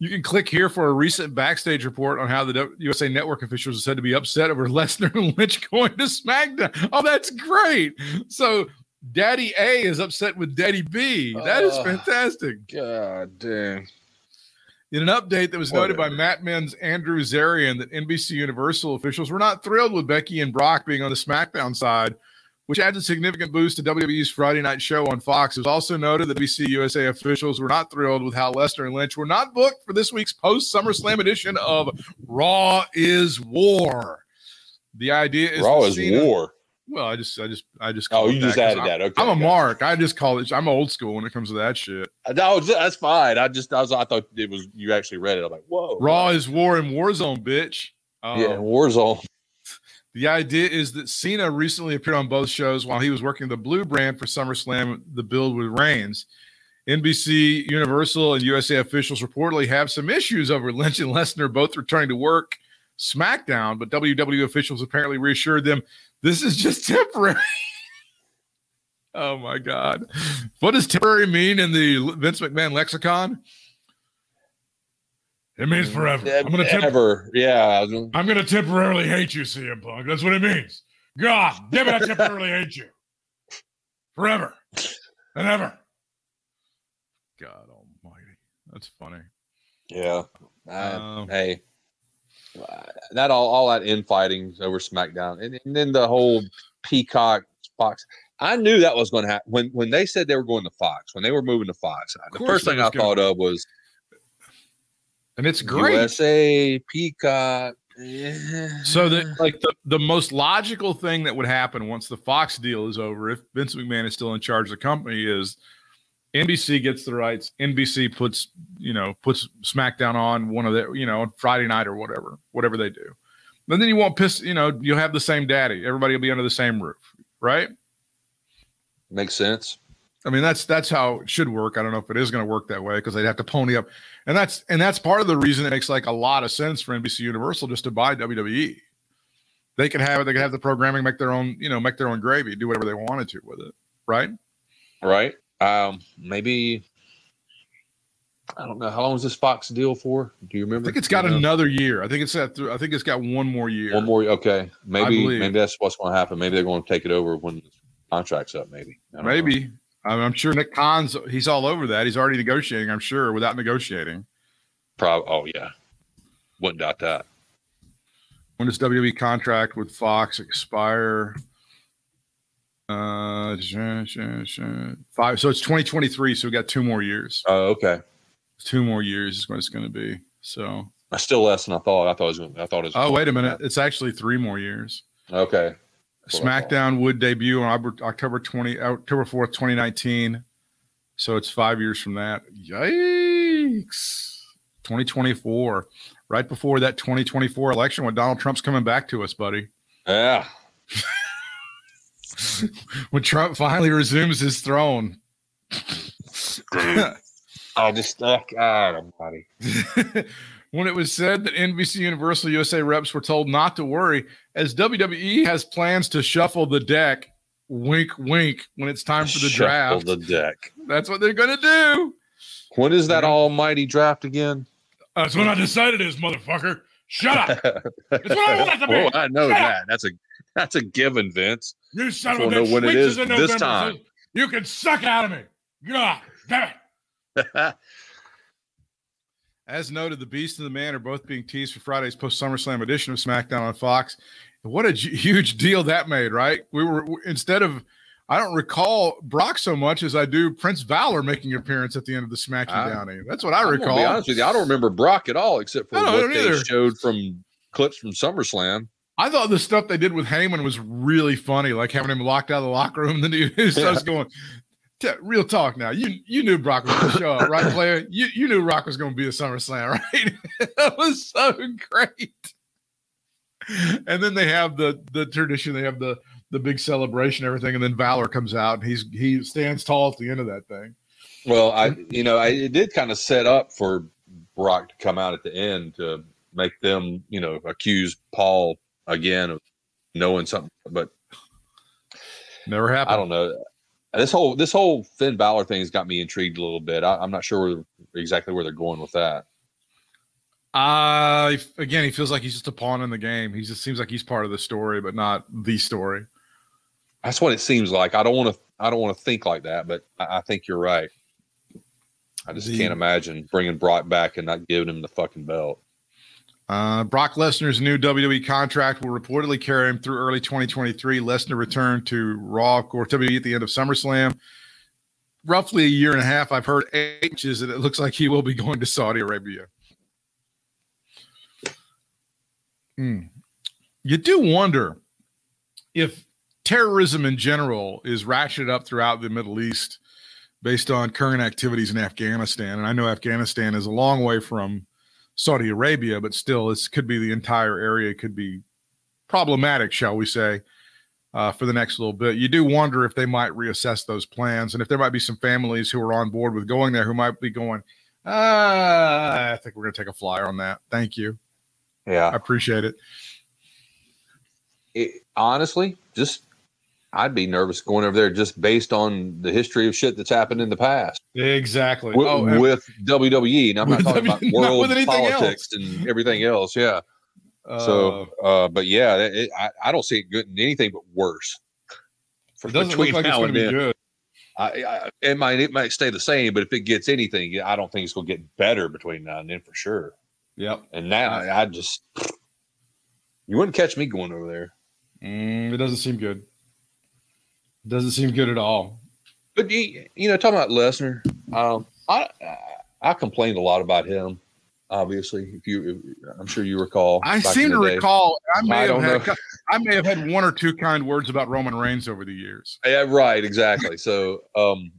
You can click here for a recent backstage report on how the USA Network officials are said to be upset over Lesnar and Lynch going to SmackDown. Oh, that's great! So Daddy A is upset with Daddy B. That is Ugh. fantastic. God damn. In an update that was noted by Mat Men's Andrew Zarian that NBC Universal officials were not thrilled with Becky and Brock being on the SmackDown side, which adds a significant boost to WWE's Friday night show on Fox. It was also noted that NBC USA officials were not thrilled with how Lesnar and Lynch were not booked for this week's post SummerSlam edition of Raw is War. The idea is Raw is Cena- war. Well, I just, I just, I just. Oh, you just added I'm- that. Okay. I'm a got it. mark. I just call it. I'm old school when it comes to that shit. No, that's fine. I just I was I thought it was you actually read it. I'm like, whoa. Raw is war in Warzone, bitch. Um, Yeah, Warzone. The idea is that Cena recently appeared on both shows while he was working the blue brand for SummerSlam, the build with Reigns. NBC, Universal, and USA officials reportedly have some issues over Lynch and Lesnar both returning to work SmackDown, but WWE officials apparently reassured them this is just temporary. oh my God. What does temporary mean in the Vince McMahon lexicon? It means forever. I'm gonna temp- Ever. Yeah. I was gonna- I'm gonna temporarily hate you, CM Punk. That's what it means. God damn it, I temporarily hate you. Forever and ever. God almighty. That's funny. Yeah. I- Um, hey, uh, that all all that infighting over SmackDown, and, and then the whole Peacock Fox. I knew that was going to happen when when they said they were going to Fox. When they were moving to Fox, the first thing I thought of was And it's great. USA Peacock. Yeah. So the like the, the most logical thing that would happen once the Fox deal is over, if Vince McMahon is still in charge of the company, is NBC gets the rights. NBC puts you know puts SmackDown on one of the, you know Friday night or whatever, whatever they do. But then you won't piss. You know you'll have the same daddy. Everybody will be under the same roof, right? makes sense. I mean, that's that's how it should work. I don't know if it is going to work that way because they'd have to pony up, and that's and that's part of the reason it makes like a lot of sense for NBC Universal just to buy WWE. They could have it. They could have the programming, make their own, you know, make their own gravy, do whatever they wanted to with it, right? Right? Um, maybe I don't know how long is this Fox deal for? Do you remember? I think it's got You know? another year. I think it's got. I think it's got one more year. one more. Okay, maybe maybe that's what's going to happen. Maybe they're going to take it over when the contract's up. Maybe I maybe. I'm, I'm sure Nick Khan's. He's all over that. He's already negotiating. I'm sure without negotiating. Prob- oh yeah, wouldn't doubt that. When does WWE contract with Fox expire? Uh, five. So it's 2023. So we got two more years. Oh, okay. Two more years is what it's going to be. So. That's still less than I thought. I thought it was. Gonna, I thought it was. Oh wait a minute. It's actually three more years. Okay. That's what I thought. SmackDown would debut on October 20, October 4th, 2019. So it's five years from that. Yikes. 2024. Right before that 2024 election when Donald Trump's coming back to us, buddy. Yeah. When Trump finally resumes his throne. I just. Oh, God Almighty. when it was said that NBC Universal USA reps were told not to worry, as WWE has plans to shuffle the deck, wink, wink, when it's time for the Shuffle draft. the deck. That's what they're going to do. When is that almighty draft again? That's when I decided is, motherfucker. Shut up. It's what I want to be. oh, I know Shut that. That's a that's a given, Vince. You son of a bitch. know when it Wait this November, time. so You can suck out of me. God damn it. As noted, the Beast and the Man are both being teased for Friday's post SummerSlam edition of SmackDown on Fox. What a huge deal that made, right? We were instead of I don't recall Brock so much as I do Prince Balor making an appearance at the end of the SmackDown. You I- That's what I I'm recall. Be honest with you, I don't remember Brock at all, except for I don't- what they either. showed from clips from SummerSlam. I thought the stuff they did with Heyman was really funny, like having him locked out of the locker room. Then he he starts going, "Real talk now. You you knew Brock was going to show up, right, player? You you knew Rock was going to be a SummerSlam, right? that was so great." And then they have the the tradition. They have the the big celebration, everything, and then Balor comes out and he's he stands tall at the end of that thing. Well, I you know I it did kind of set up for Brock to come out at the end to make them you know accuse Paul again of knowing something, but Never happened. I don't know. This whole this whole Finn Balor thing has got me intrigued a little bit. I, I'm not sure where, exactly where they're going with that. Uh again, he feels like he's just a pawn in the game. He just seems like he's part of the story, but not the story. That's what it seems like. I don't want to. I don't want to think like that, but I, I think you're right. I just The- can't imagine bringing Brock back and not giving him the fucking belt. Uh, Brock Lesnar's new WWE contract will reportedly carry him through early 2023. Lesnar returned to Raw or WWE at the end of SummerSlam. Roughly a year and a half. I've heard inches that it looks like he will be going to Saudi Arabia. Hmm. You do wonder if terrorism in general is ratcheted up throughout the Middle East based on current activities in Afghanistan. And I know Afghanistan is a long way from Saudi Arabia, but still, this could be the entire area could be problematic, shall we say, uh, for the next little bit. You do wonder if they might reassess those plans, and if there might be some families who are on board with going there who might be going, uh, I think we're going to take a flyer on that. Thank you. Yeah, I appreciate it. It, honestly, just I'd be nervous going over there just based on the history of shit that's happened in the past Exactly. with, oh, with WWE. And I'm not talking W- about world politics and everything else. Yeah. So, uh, uh, but yeah, it, it- I, I don't see it good in anything but worse. For look like to be good. I, I, it might it might stay the same, but if it gets anything, I don't think it's going to get better between now and then for sure. Yep. And now I just you wouldn't catch me going over there. Mm, it doesn't seem good. It doesn't seem good at all. But you, you know, talking about Lesnar, um, I I complained a lot about him. Obviously, if you, I'm sure you recall. I seem to day. recall. I may I have had. know. I may have had one or two kind words about Roman Reigns over the years. Yeah, right, exactly. So, um,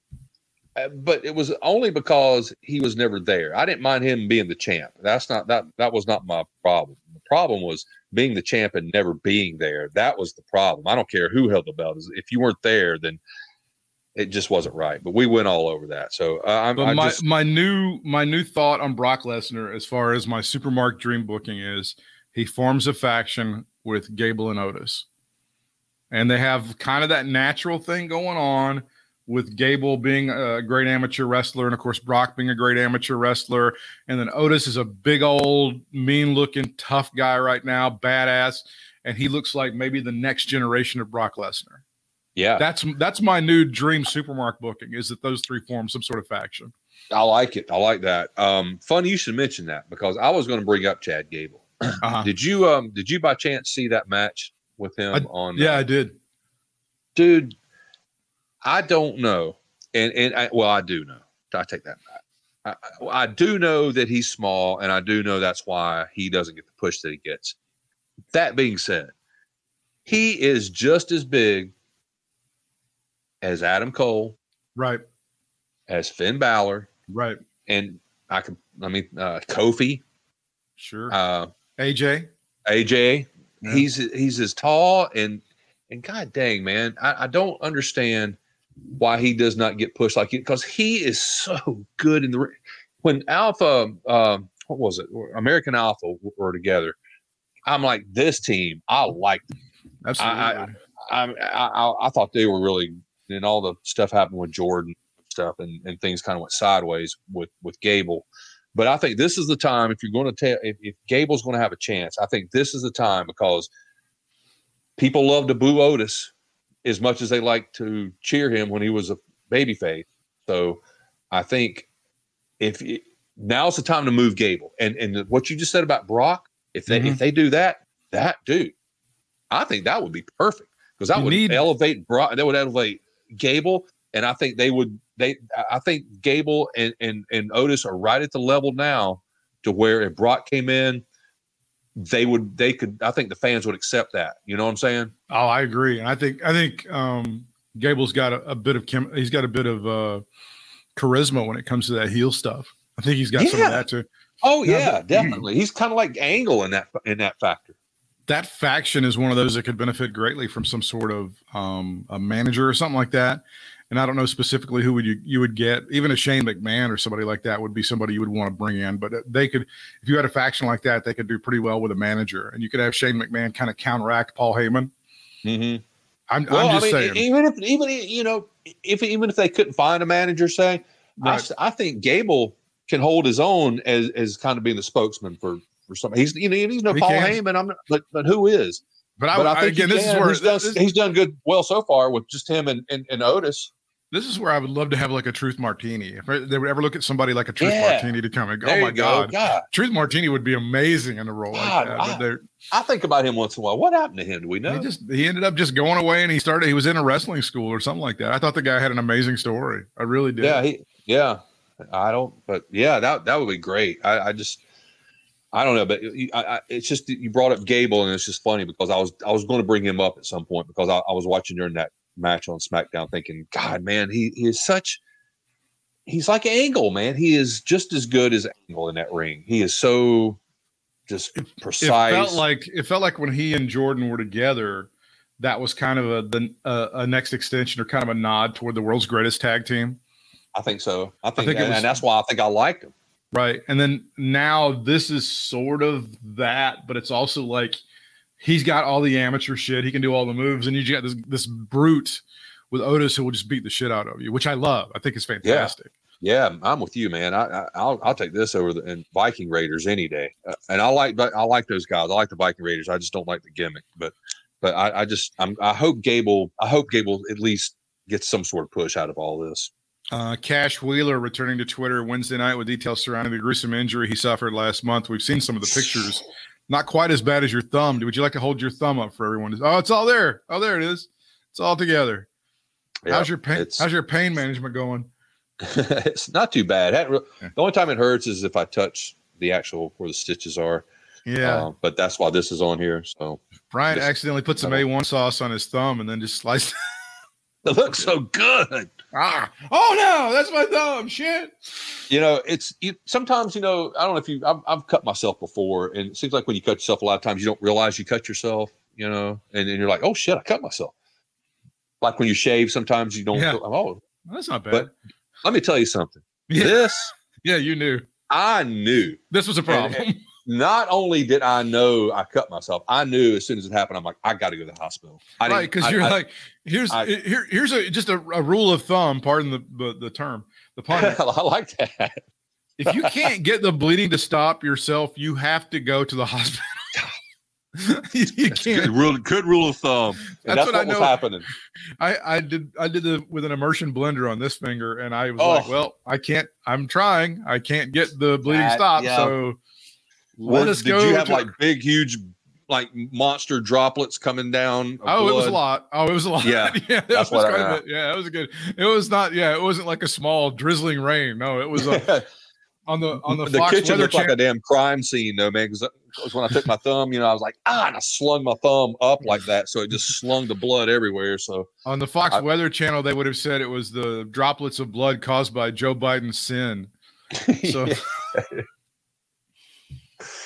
uh, but it was only because he was never there. I didn't mind him being the champ. That's not that that was not my problem. The problem was being the champ and never being there. That was the problem. I don't care who held the belt. If you weren't there, then it just wasn't right. But we went all over that. So uh, I'm But I my just my new my new thought on Brock Lesnar, as far as my Supermark dream booking is, he forms a faction with Gable and Otis, and they have kind of that natural thing going on with Gable being a great amateur wrestler, and of course Brock being a great amateur wrestler, and then Otis is a big old mean looking tough guy right now, badass, and he looks like maybe the next generation of Brock Lesnar. yeah, That's that's my new dream Supermark booking is that those three form some sort of faction. I like it. I like that. Um, funny you should mention that because I was going to bring up Chad Gable. Uh-huh. Did you um did you by chance see that match with him I- on? Yeah, uh, I did. dude, I don't know, and and I, well, I do know. I take that back. I, I I do know that he's small, and I do know that's why he doesn't get the push that he gets. That being said, he is just as big as Adam Cole, Right, as Finn Balor, right. and I can. I mean, uh, Kofi, Sure. uh, AJ. AJ. Yeah. He's he's as tall and and god dang man, I, I don't understand why he does not get pushed like because he is so good in the. When Alpha, um, what was it? American Alpha were together. I'm like this team. I like. Absolutely. I, I, I I thought they were really. And all the stuff happened with Jordan stuff, and, and things kind of went sideways with with Gable. But I think this is the time if you're going to tell if, if Gable's going to have a chance. I think this is the time because people love to boo Otis as much as they like to cheer him when he was a babyface. So I think if it, now's the time to move Gable, and and what you just said about Brock, if they if mm-hmm. they do that, that dude, I think that would be perfect because that You would need- elevate Brock. That would elevate Gable, and I think they would. They, I think Gable and and and Otis are right at the level now to where if Brock came in, they would they could. I think the fans would accept that. You know what I'm saying? oh, I agree. And I think I think um Gable's got a, a bit of chem- he's got a bit of uh charisma when it comes to that heel stuff. I think he's got some of that too. Oh Yeah, yeah, definitely. He's kind of like Angle in that in that factor. That faction is one of those that could benefit greatly from some sort of um a manager or something like that. And I don't know specifically who would you you would get. Even a Shane McMahon or somebody like that would be somebody you would want to bring in. But they could, if you had a faction like that, they could do pretty well with a manager, and you could have Shane McMahon kind of counteract Paul Heyman. Mm-hmm. I'm, Well, I'm just I mean, saying. even if even you know, if even if they couldn't find a manager, say, I, Right. s- I think Gable can hold his own as as kind of being the spokesman for for something. He's you know he's no He Paul can. Heyman. I'm not, but but who is? but I, but I, I think again, this is where he's done, this, he's done good well so far with just him and and, and Otis. This is where I would love to have like a Truth Martini. If they would ever look at somebody like a Truth Yeah. Martini to come and go, There oh my go. god, God, Truth Martini would be amazing in a role God, like that. I- I think about him once in a while. What happened to him? Do we know? he just he ended up just going away and he started. He was in a wrestling school or something like that. I thought the guy had an amazing story. I really did. Yeah, he, yeah. I don't, but yeah, that that would be great. I, I just, I don't know, but I, it's just you brought up Gable, and it's just funny because I was I was going to bring him up at some point because I, I was watching during that match on SmackDown, thinking, God, man, he, he is such. He's like Angle, man. He is just as good as Angle in that ring. He is so just precise. It felt like it felt like when he and Jordan were together, that was kind of a the uh, a next extension or kind of a nod toward the world's greatest tag team. I think so. I think, think and, was- and that's why I think I liked him. Right. And then now this is sort of that, but it's also like he's got all the amateur shit. He can do all the moves, and you got this this brute with Otis who will just beat the shit out of you, which I love. I think it's fantastic. Yeah, I'm with you, man. I, I I'll I'll take this over the and Viking Raiders any day. Uh, and I like but I like those guys. I like the Viking Raiders. I just don't like the gimmick. But but I, I just I'm I hope Gable I hope Gable at least gets some sort of push out of all this. Uh, Cash Wheeler returning to Twitter Wednesday night with details surrounding the gruesome injury he suffered last month. We've seen some of the pictures. Not quite as bad as your thumb. Would you like to hold your thumb up for everyone? Oh, it's all there. Oh, there it is. It's all together. how's your pain? How's your pain management going? it's not too bad. Yeah. The only time it hurts is if I touch the actual where the stitches are. Yeah. Uh, but that's why this is on here. So Brian Just- accidentally put some A1 sauce on his thumb and then just sliced. it looks so good. Ah! Oh no, that's my thumb. Shit. You know, it's you, sometimes you know I don't know if you I've, I've cut myself before, and it seems like when you cut yourself, a lot of times you don't realize you cut yourself. You know, and then you're like, oh shit, I cut myself. Like when you shave, sometimes you don't. Yeah. feel- oh, That's not bad. But- let me tell you something. yeah. This yeah, you knew I knew. this was a problem. Not only did I know I cut myself, I knew as soon as it happened, I'm like, I got to go to the hospital. I right because you're I- like here's I- here here's a just a, a rule of thumb pardon the the, term the pun I like that. if you can't get the bleeding to stop yourself you have to go to the hospital you, you can't rule, good rule of thumb. That's that's, what I what, was happening. i i did i did the with an immersion blender on this finger and i was like Oh. well i can't i'm trying i can't get the bleeding That- stop yeah. so let us did go you have like big, huge, like monster droplets coming down? of Oh, it was a lot. Oh, it was a lot. Yeah, yeah, that was what I- quite a bit. Yeah, it was good. It was not. Yeah, it wasn't like a small drizzling rain. No, it was uh, on the on the, the Fox kitchen looked like a damn crime scene, though, man. Because when I took my thumb, you know, I was like, ah, and I slung my thumb up like that, so it just slung the blood everywhere. So on the Fox I- Weather Channel, they would have said it was the droplets of blood caused by Joe Biden's sin. So,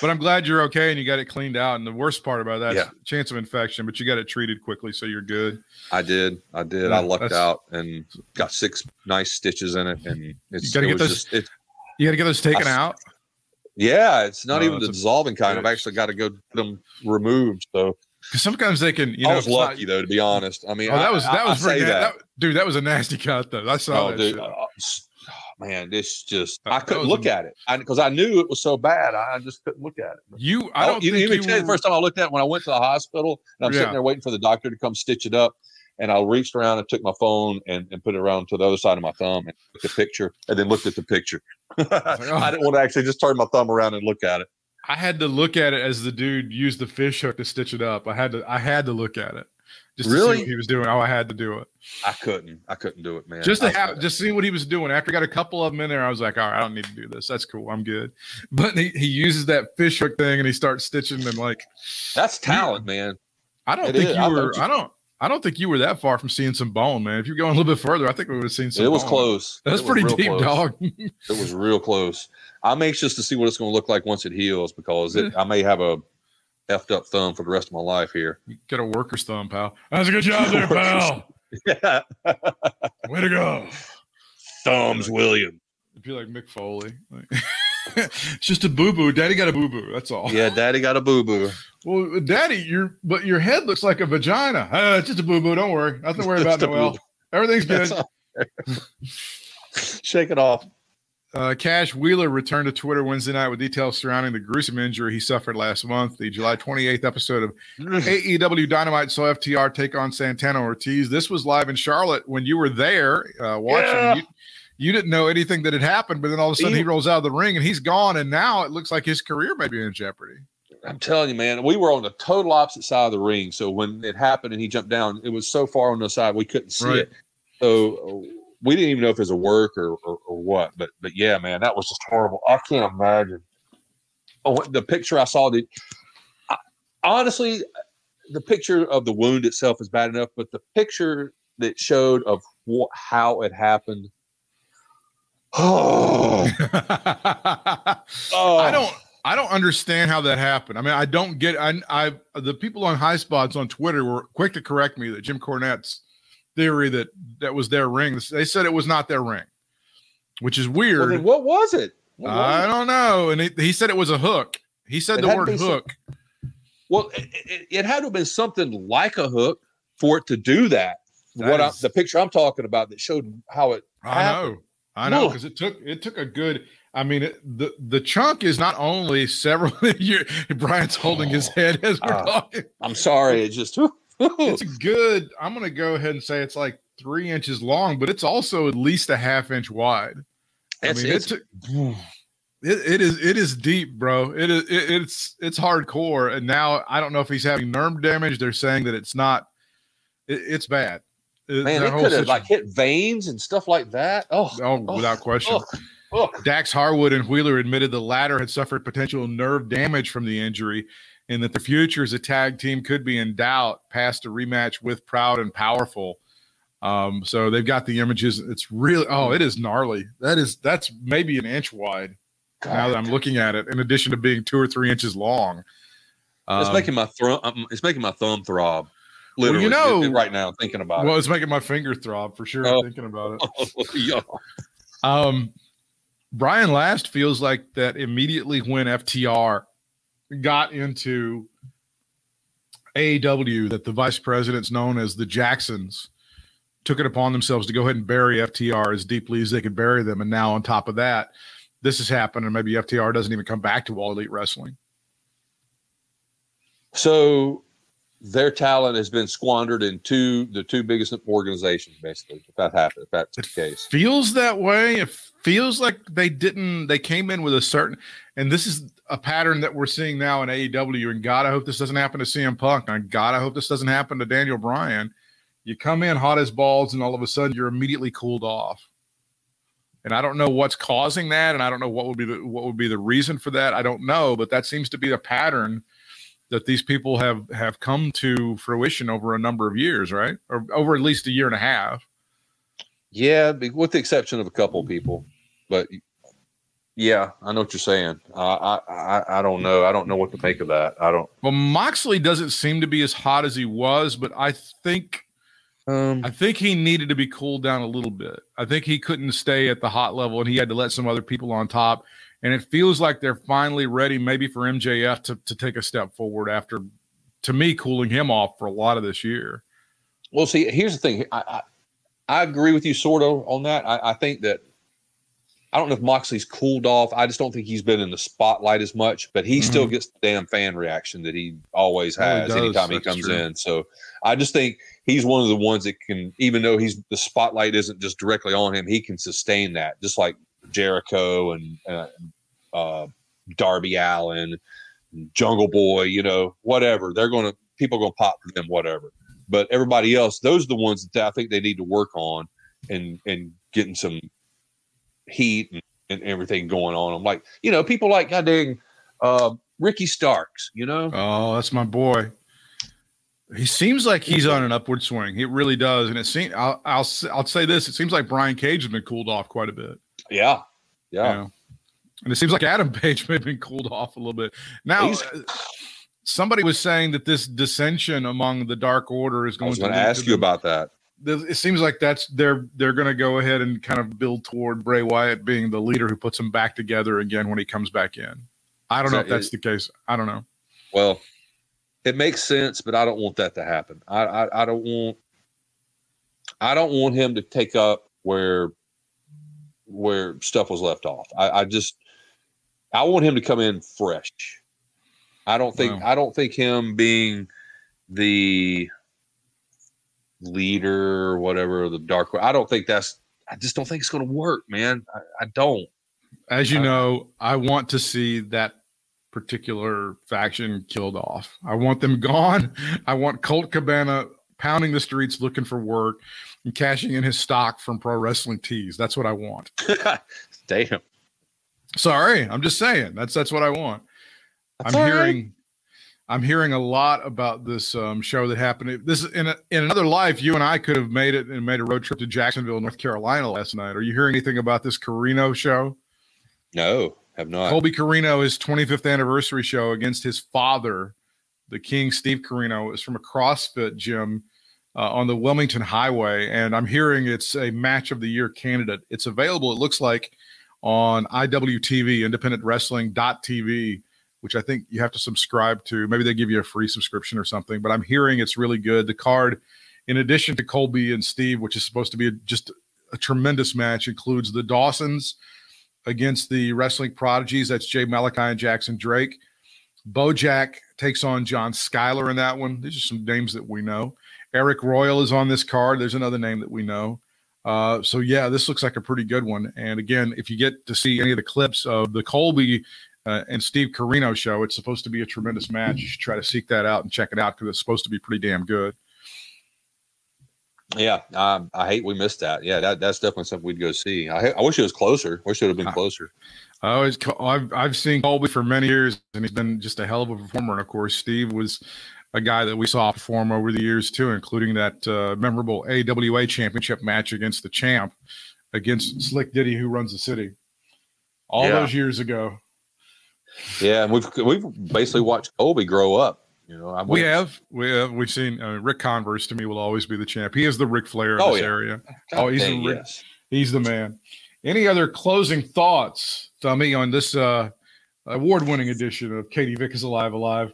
but I'm glad you're okay and you got it cleaned out. And the worst part about that Yeah. chance of infection, but you got it treated quickly, so you're good. I did, I did. Yeah, I lucked out and got six nice stitches in it, and it's gotta it get those- just it, You got to get those taken I- out. yeah, it's not Oh, even the dissolving kind. I've actually got to go get them removed. So sometimes they can, you know, I was it's not- lucky though, to be honest. I mean, Oh, that was that I- was I pretty, that. that- dude. That was a nasty cut, though. I saw Oh, that. dude, uh, man, this just I couldn't look a- at it because I, knew it was so bad. I just couldn't look at it. You, I don't you, think you, you tell you the first time I looked at it when I went to the hospital and I'm Yeah. sitting there waiting for the doctor to come stitch it up. And I reached around and took my phone and, and put it around to the other side of my thumb and took a picture and then looked at the picture. I didn't want to actually just turn my thumb around and look at it. I had to look at it as the dude used the fish hook to stitch it up. I had to, I had to look at it just to see Really? what he was doing. Oh, I had to do it I couldn't. I couldn't do it, man. just to I- have, just see what he was doing. After I got a couple of them in there, I was like, all right, I don't need to do this. That's cool. I'm good. But he, he uses that fish hook thing and he starts stitching and like, that's talent, man. I don't It think is. you I were, thought you- I don't, I don't think you were that far from seeing some bone, man. If you're going a little bit further, I think we would have seen some. It was bone. close. That's was pretty deep, close. dog. It was real close. I'm anxious to see what it's going to look like once it heals because it, I may have a effed up thumb for the rest of my life here. Get a worker's thumb, pal. That's a good job there, pal. Yeah. Way to go. Thumbs, William. It'd be like Mick Foley. Like, it's just a boo boo. Daddy got a boo boo. That's all. Yeah, daddy got a boo boo. Well, Daddy, your but your head looks like a vagina. Uh, it's just a boo boo. Don't worry. Nothing to worry about, Noel. Everything's good. Shake it off. Uh, Cash Wheeler returned to Twitter Wednesday night with details surrounding the gruesome injury he suffered last month. The July 28th episode of AEW Dynamite saw FTR take on Santana Ortiz. This was live in Charlotte when you were there uh, watching. Yeah. You, you didn't know anything that had happened, but then all of a sudden he He- rolls out of the ring and he's gone. And now it looks like his career may be in jeopardy. I'm telling you, man, we were on the total opposite side of the ring. So when it happened and he jumped down, it was so far on the side we couldn't see Right. it. So we didn't even know if it was a work or, or, or what. But but yeah, man, that was just horrible. I can't imagine. Oh, the picture I saw, the I, honestly, the picture of the wound itself is bad enough, but the picture that showed of what, how it happened. Oh, oh, I don't. I don't understand how that happened. I mean, I don't get. I, I the people on high spots on Twitter were quick to correct me that Jim Cornette's theory that that was their ring. They said it was not their ring, which is weird. Well, what was it? What was I it? don't know. And he, he said it was a hook. He said It the word be some- hook. Well, it, it, it had to have been something like a hook for it to do that. That what I, the picture I'm talking about that showed how it I happened. know. I know because it took it took a good. I mean, it, the the chunk is not only several. year, Brian's holding his head as we're Ah. talking. I'm sorry, it just It's a good. I'm going to go ahead and say it's like three inches long, but it's also at least a half inch wide. I It's- mean, it it's- it, it is it is deep, bro. It is it, it's it's hardcore. And now I don't know if he's having nerve damage. They're saying that it's not. It, it's bad. It- man, it could have like hit veins and stuff like that. Oh, Oh, oh, without question. oh, oh. Dax Harwood and Wheeler admitted the latter had suffered potential nerve damage from the injury and that the future as a tag team could be in doubt past a rematch with Proud and Powerful. Um, so they've got the images. It's really, oh, it is gnarly. That is, that's maybe an inch wide now that I'm looking at it, in addition to being two or three inches long. it's Um, making my thumb. um, It's making my thumb throb. Well, you know- right now, thinking about it. well, it's making my finger throb for sure, Oh. thinking about it. it. yeah. Um, Brian Last feels like that immediately when FTR got into AEW, that the vice presidents known as the Jacksons took it upon themselves to go ahead and bury FTR as deeply as they could bury them. And now, on top of that, this has happened, and maybe FTR doesn't even come back to All Elite Wrestling. So their talent has been squandered in two the two biggest organizations, basically. If that happened, if that's the case. feels that way. It feels like they didn't. They came in with a certain, and this is a pattern that we're seeing now in AEW. And God, I hope this doesn't happen to CM Punk. And God, I hope this doesn't happen to Daniel Bryan. You come in hot as balls, and all of a sudden you're immediately cooled off. And I don't know what's causing that, and I don't know what would be the what would be the reason for that. I don't know, but that seems to be a pattern that these people have have come to fruition over a number of years, right? Or over at least a year and a half. Yeah, with the exception of a couple people, but yeah, I know what you're saying. I, I I I don't know. I don't know what to make of that. I don't. Well, Moxley doesn't seem to be as hot as he was, but I think Um, I think he needed to be cooled down a little bit. I think he couldn't stay at the hot level, and he had to let some other people on top. And it feels like they're finally ready, maybe for MJF to to take a step forward after, to me, cooling him off for a lot of this year. well, see, here's the thing. I, I I agree with you sort of on that. I, I think that I don't know if Moxley's cooled off. I just don't think he's been in the spotlight as much, but he still gets the damn fan reaction that he always Oh, he has anytime he comes true. in. So I just think he's one of the ones that can, even though he's the spotlight isn't just directly on him, he can sustain that, just like Jericho and uh, uh, Darby Allin, Jungle Boy, you know, whatever. They're going to people are going to pop for them, whatever. But everybody else, those are the ones that I think they need to work on and and getting some heat and, and everything going on. I'm like, you know, people like God dang uh, Ricky Starks, you know. Oh, that's my boy. He seems like he's on an upward swing. He really does, and it seems. I'll, I'll I'll say this: it seems like Brian Cage has been cooled off quite a bit. Yeah, yeah. you know? And it seems like Adam Page may have been cooled off a little bit. Now, He's- uh, somebody was saying that this dissension among the Dark Order is I going was to going to ask you about that. It seems like that's they're they're going to go ahead and kind of build toward Bray Wyatt being the leader who puts them back together again when he comes back in. I don't know if that's it- the case. I don't know. Well, it makes sense, but I don't want that to happen. I, I I don't want I don't want him to take up where where stuff was left off. I, I just I want him to come in fresh. I don't think Wow. I don't think him being the leader or whatever the dark I don't think that's I just don't think it's gonna work, man. I, I don't. As you Uh, know, I want to see that particular faction killed off. I want them gone. I want Colt Cabana pounding the streets looking for work and cashing in his stock from Pro Wrestling Tees. That's what I want. Damn. Sorry, I'm just saying. That's that's what I want. That's I'm all right. I'm hearing a lot about this um, show that happened. This in a, in another life, you and I could have made it and made a road trip to Jacksonville, North Carolina last night. Are you hearing anything about this Corino show? No. Have not. Colby Corino, his 25th anniversary show against his father, the King Steve Corino, is from a CrossFit gym uh, on the Wilmington Highway, and I'm hearing it's a match of the year candidate. It's available. It looks like on IWTV, Independent Wrestling TV, which I think you have to subscribe to. Maybe they give you a free subscription or something. But I'm hearing it's really good. The card, in addition to Colby and Steve, which is supposed to be a, just a tremendous match, includes the Dawsons against the Wrestling Prodigies. That's Jay Malachi and Jackson Drake. Bojack takes on John Skyler in that one. These are some names that we know. Eric Royal is on this card. There's another name that we know. Uh, so yeah, this looks like a pretty good one. And again, if you get to see any of the clips of the Colby uh, and Steve Corino show, it's supposed to be a tremendous match. You should try to seek that out and check it out because it's supposed to be pretty damn good. Yeah, um, I hate we missed that. Yeah, that, that's definitely something we'd go see. I, I wish it was closer. Wish it would have been closer. I always, I've, I've seen Colby for many years, and he's been just a hell of a performer. And of course, Steve was a guy that we saw perform over the years too, including that uh, memorable AWA championship match against the champ, against Slick Diddy, who runs the city, all yeah. those years ago. Yeah, and we've we've basically watched Colby grow up. You know, I'm we have we have we've seen uh, Ric Converse to me will always be the champ. He is the Ric Flair of oh, this yeah. area. God oh, he's dang, the Rick, yes. he's the man. Any other closing thoughts, Tommy, on this uh, award-winning edition of Katie Vick is Alive Alive?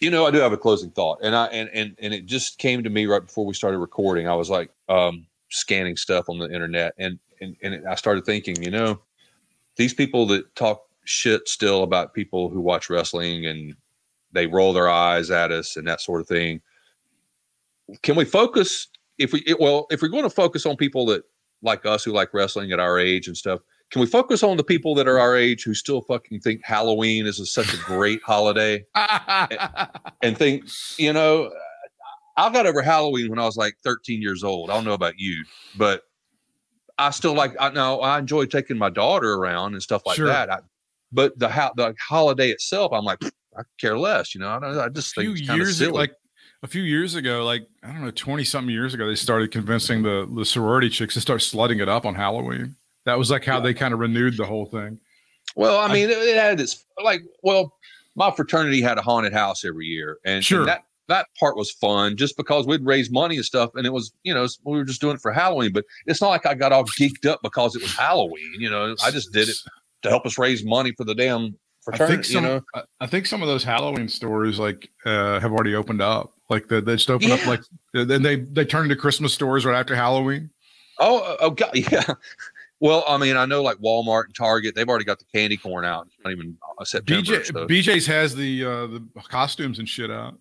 You know, I do have a closing thought, and I and and and it just came to me right before we started recording. I was like um, scanning stuff on the internet, and and and I started thinking, you know, these people that talk shit still about people who watch wrestling and they roll their eyes at us and that sort of thing. Can we focus if we well if we're going to focus on people that like us who like wrestling at our age and stuff? Can we focus on the people that are our age who still fucking think Halloween is a, such a great holiday and, and think, you know, I got over Halloween when I was like 13 years old. I don't know about you, but I still like. I know I enjoy taking my daughter around and stuff like sure. that. I, but the the holiday itself, I'm like, I care less. You know, I, I just think it's years silly. like a few years ago, like I don't know, 20 something years ago, they started convincing the the sorority chicks to start slutting it up on Halloween. That was like how yeah. they kind of renewed the whole thing. Well, I mean, I, it had this like, well, my fraternity had a haunted house every year, and, sure. and that that part was fun just because we'd raise money and stuff, and it was, you know, we were just doing it for Halloween. But it's not like I got all geeked up because it was Halloween. You know, I just did it to help us raise money for the damn fraternity. I think some, you know? I think some of those Halloween stores like uh, have already opened up. Like the, they just open yeah. up like then they they turn into Christmas stores right after Halloween. Oh, oh God, yeah. Well, I mean, I know like Walmart and Target, they've already got the candy corn out. It's not even uh, September. BJ, so. BJ's has the uh, the costumes and shit out.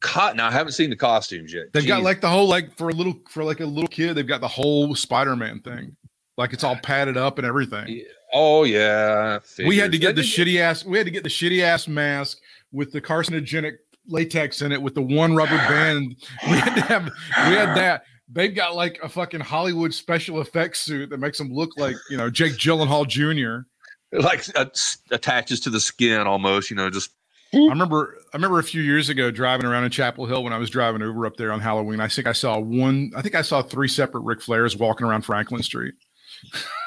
Cotton. I haven't seen the costumes yet. They've Jeez. got like the whole like for a little for like a little kid. They've got the whole Spider Man thing, like it's all padded up and everything. Yeah. Oh yeah. Figures. We had to get the shitty ass. We had to get the shitty ass mask with the carcinogenic latex in it with the one rubber band. We had to have. We had that they've got like a fucking Hollywood special effects suit that makes them look like you know Jake Gyllenhaal Jr. Like uh, attaches to the skin almost, you know, just. I remember, I remember a few years ago driving around in Chapel Hill when I was driving over up there on Halloween. I think I saw one. I think I saw three separate Ric Flairs walking around Franklin Street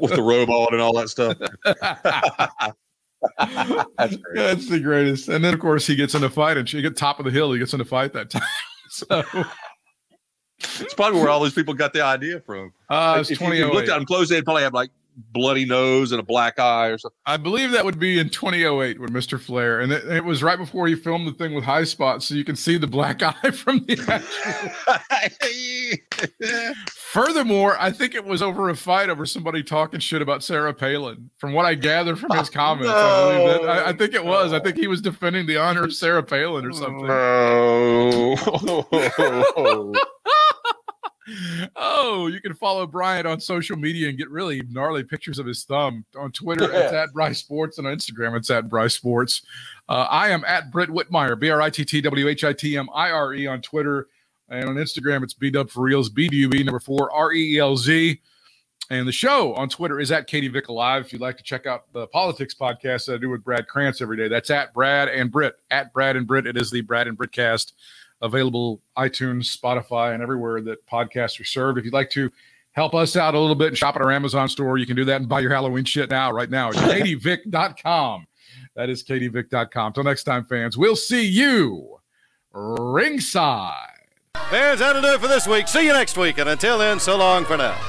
with the robe on and all that stuff. That's, That's, the greatest. And then of course he gets in a fight and she gets top of the hill. He gets in a fight that time. So it's probably where all these people got the idea from. Uh, it's if you looked at them close, they'd probably have like bloody nose and a black eye or something. I believe that would be in 2008 with Mr. Flair, and it, it, was right before he filmed the thing with Highspots, so you can see the black eye from the actual. Furthermore, I think it was over a fight over somebody talking shit about Sarah Palin. From what I gather from his comments, no. I believe that. I, I, think it was. I think he was defending the honor of Sarah Palin or something. No. oh, you can follow Bryant on social media and get really gnarly pictures of his thumb. On Twitter, yeah. it's at Bryce Sports, and on Instagram, it's at Bryce Sports. Uh, I am at Britt Whitmire, B R I T T W H I T M I R E on Twitter. And on Instagram, it's B Dub for Reels, B D U B number four, R E E L Z. And the show on Twitter is at Katie Vick Alive. If you'd like to check out the politics podcast that I do with Brad Krantz every day, that's at Brad and Britt. At Brad and Britt. It is the Brad and Britt cast available iTunes, Spotify, and everywhere that podcasts are served. If you'd like to help us out a little bit and shop at our Amazon store. You can do that and buy your Halloween shit now, right now. It's katievick.com. That is katievick.com. Till next time, fans, we'll see you ringside. Fans, that'll do it for this week. See you next week. And until then, so long for now.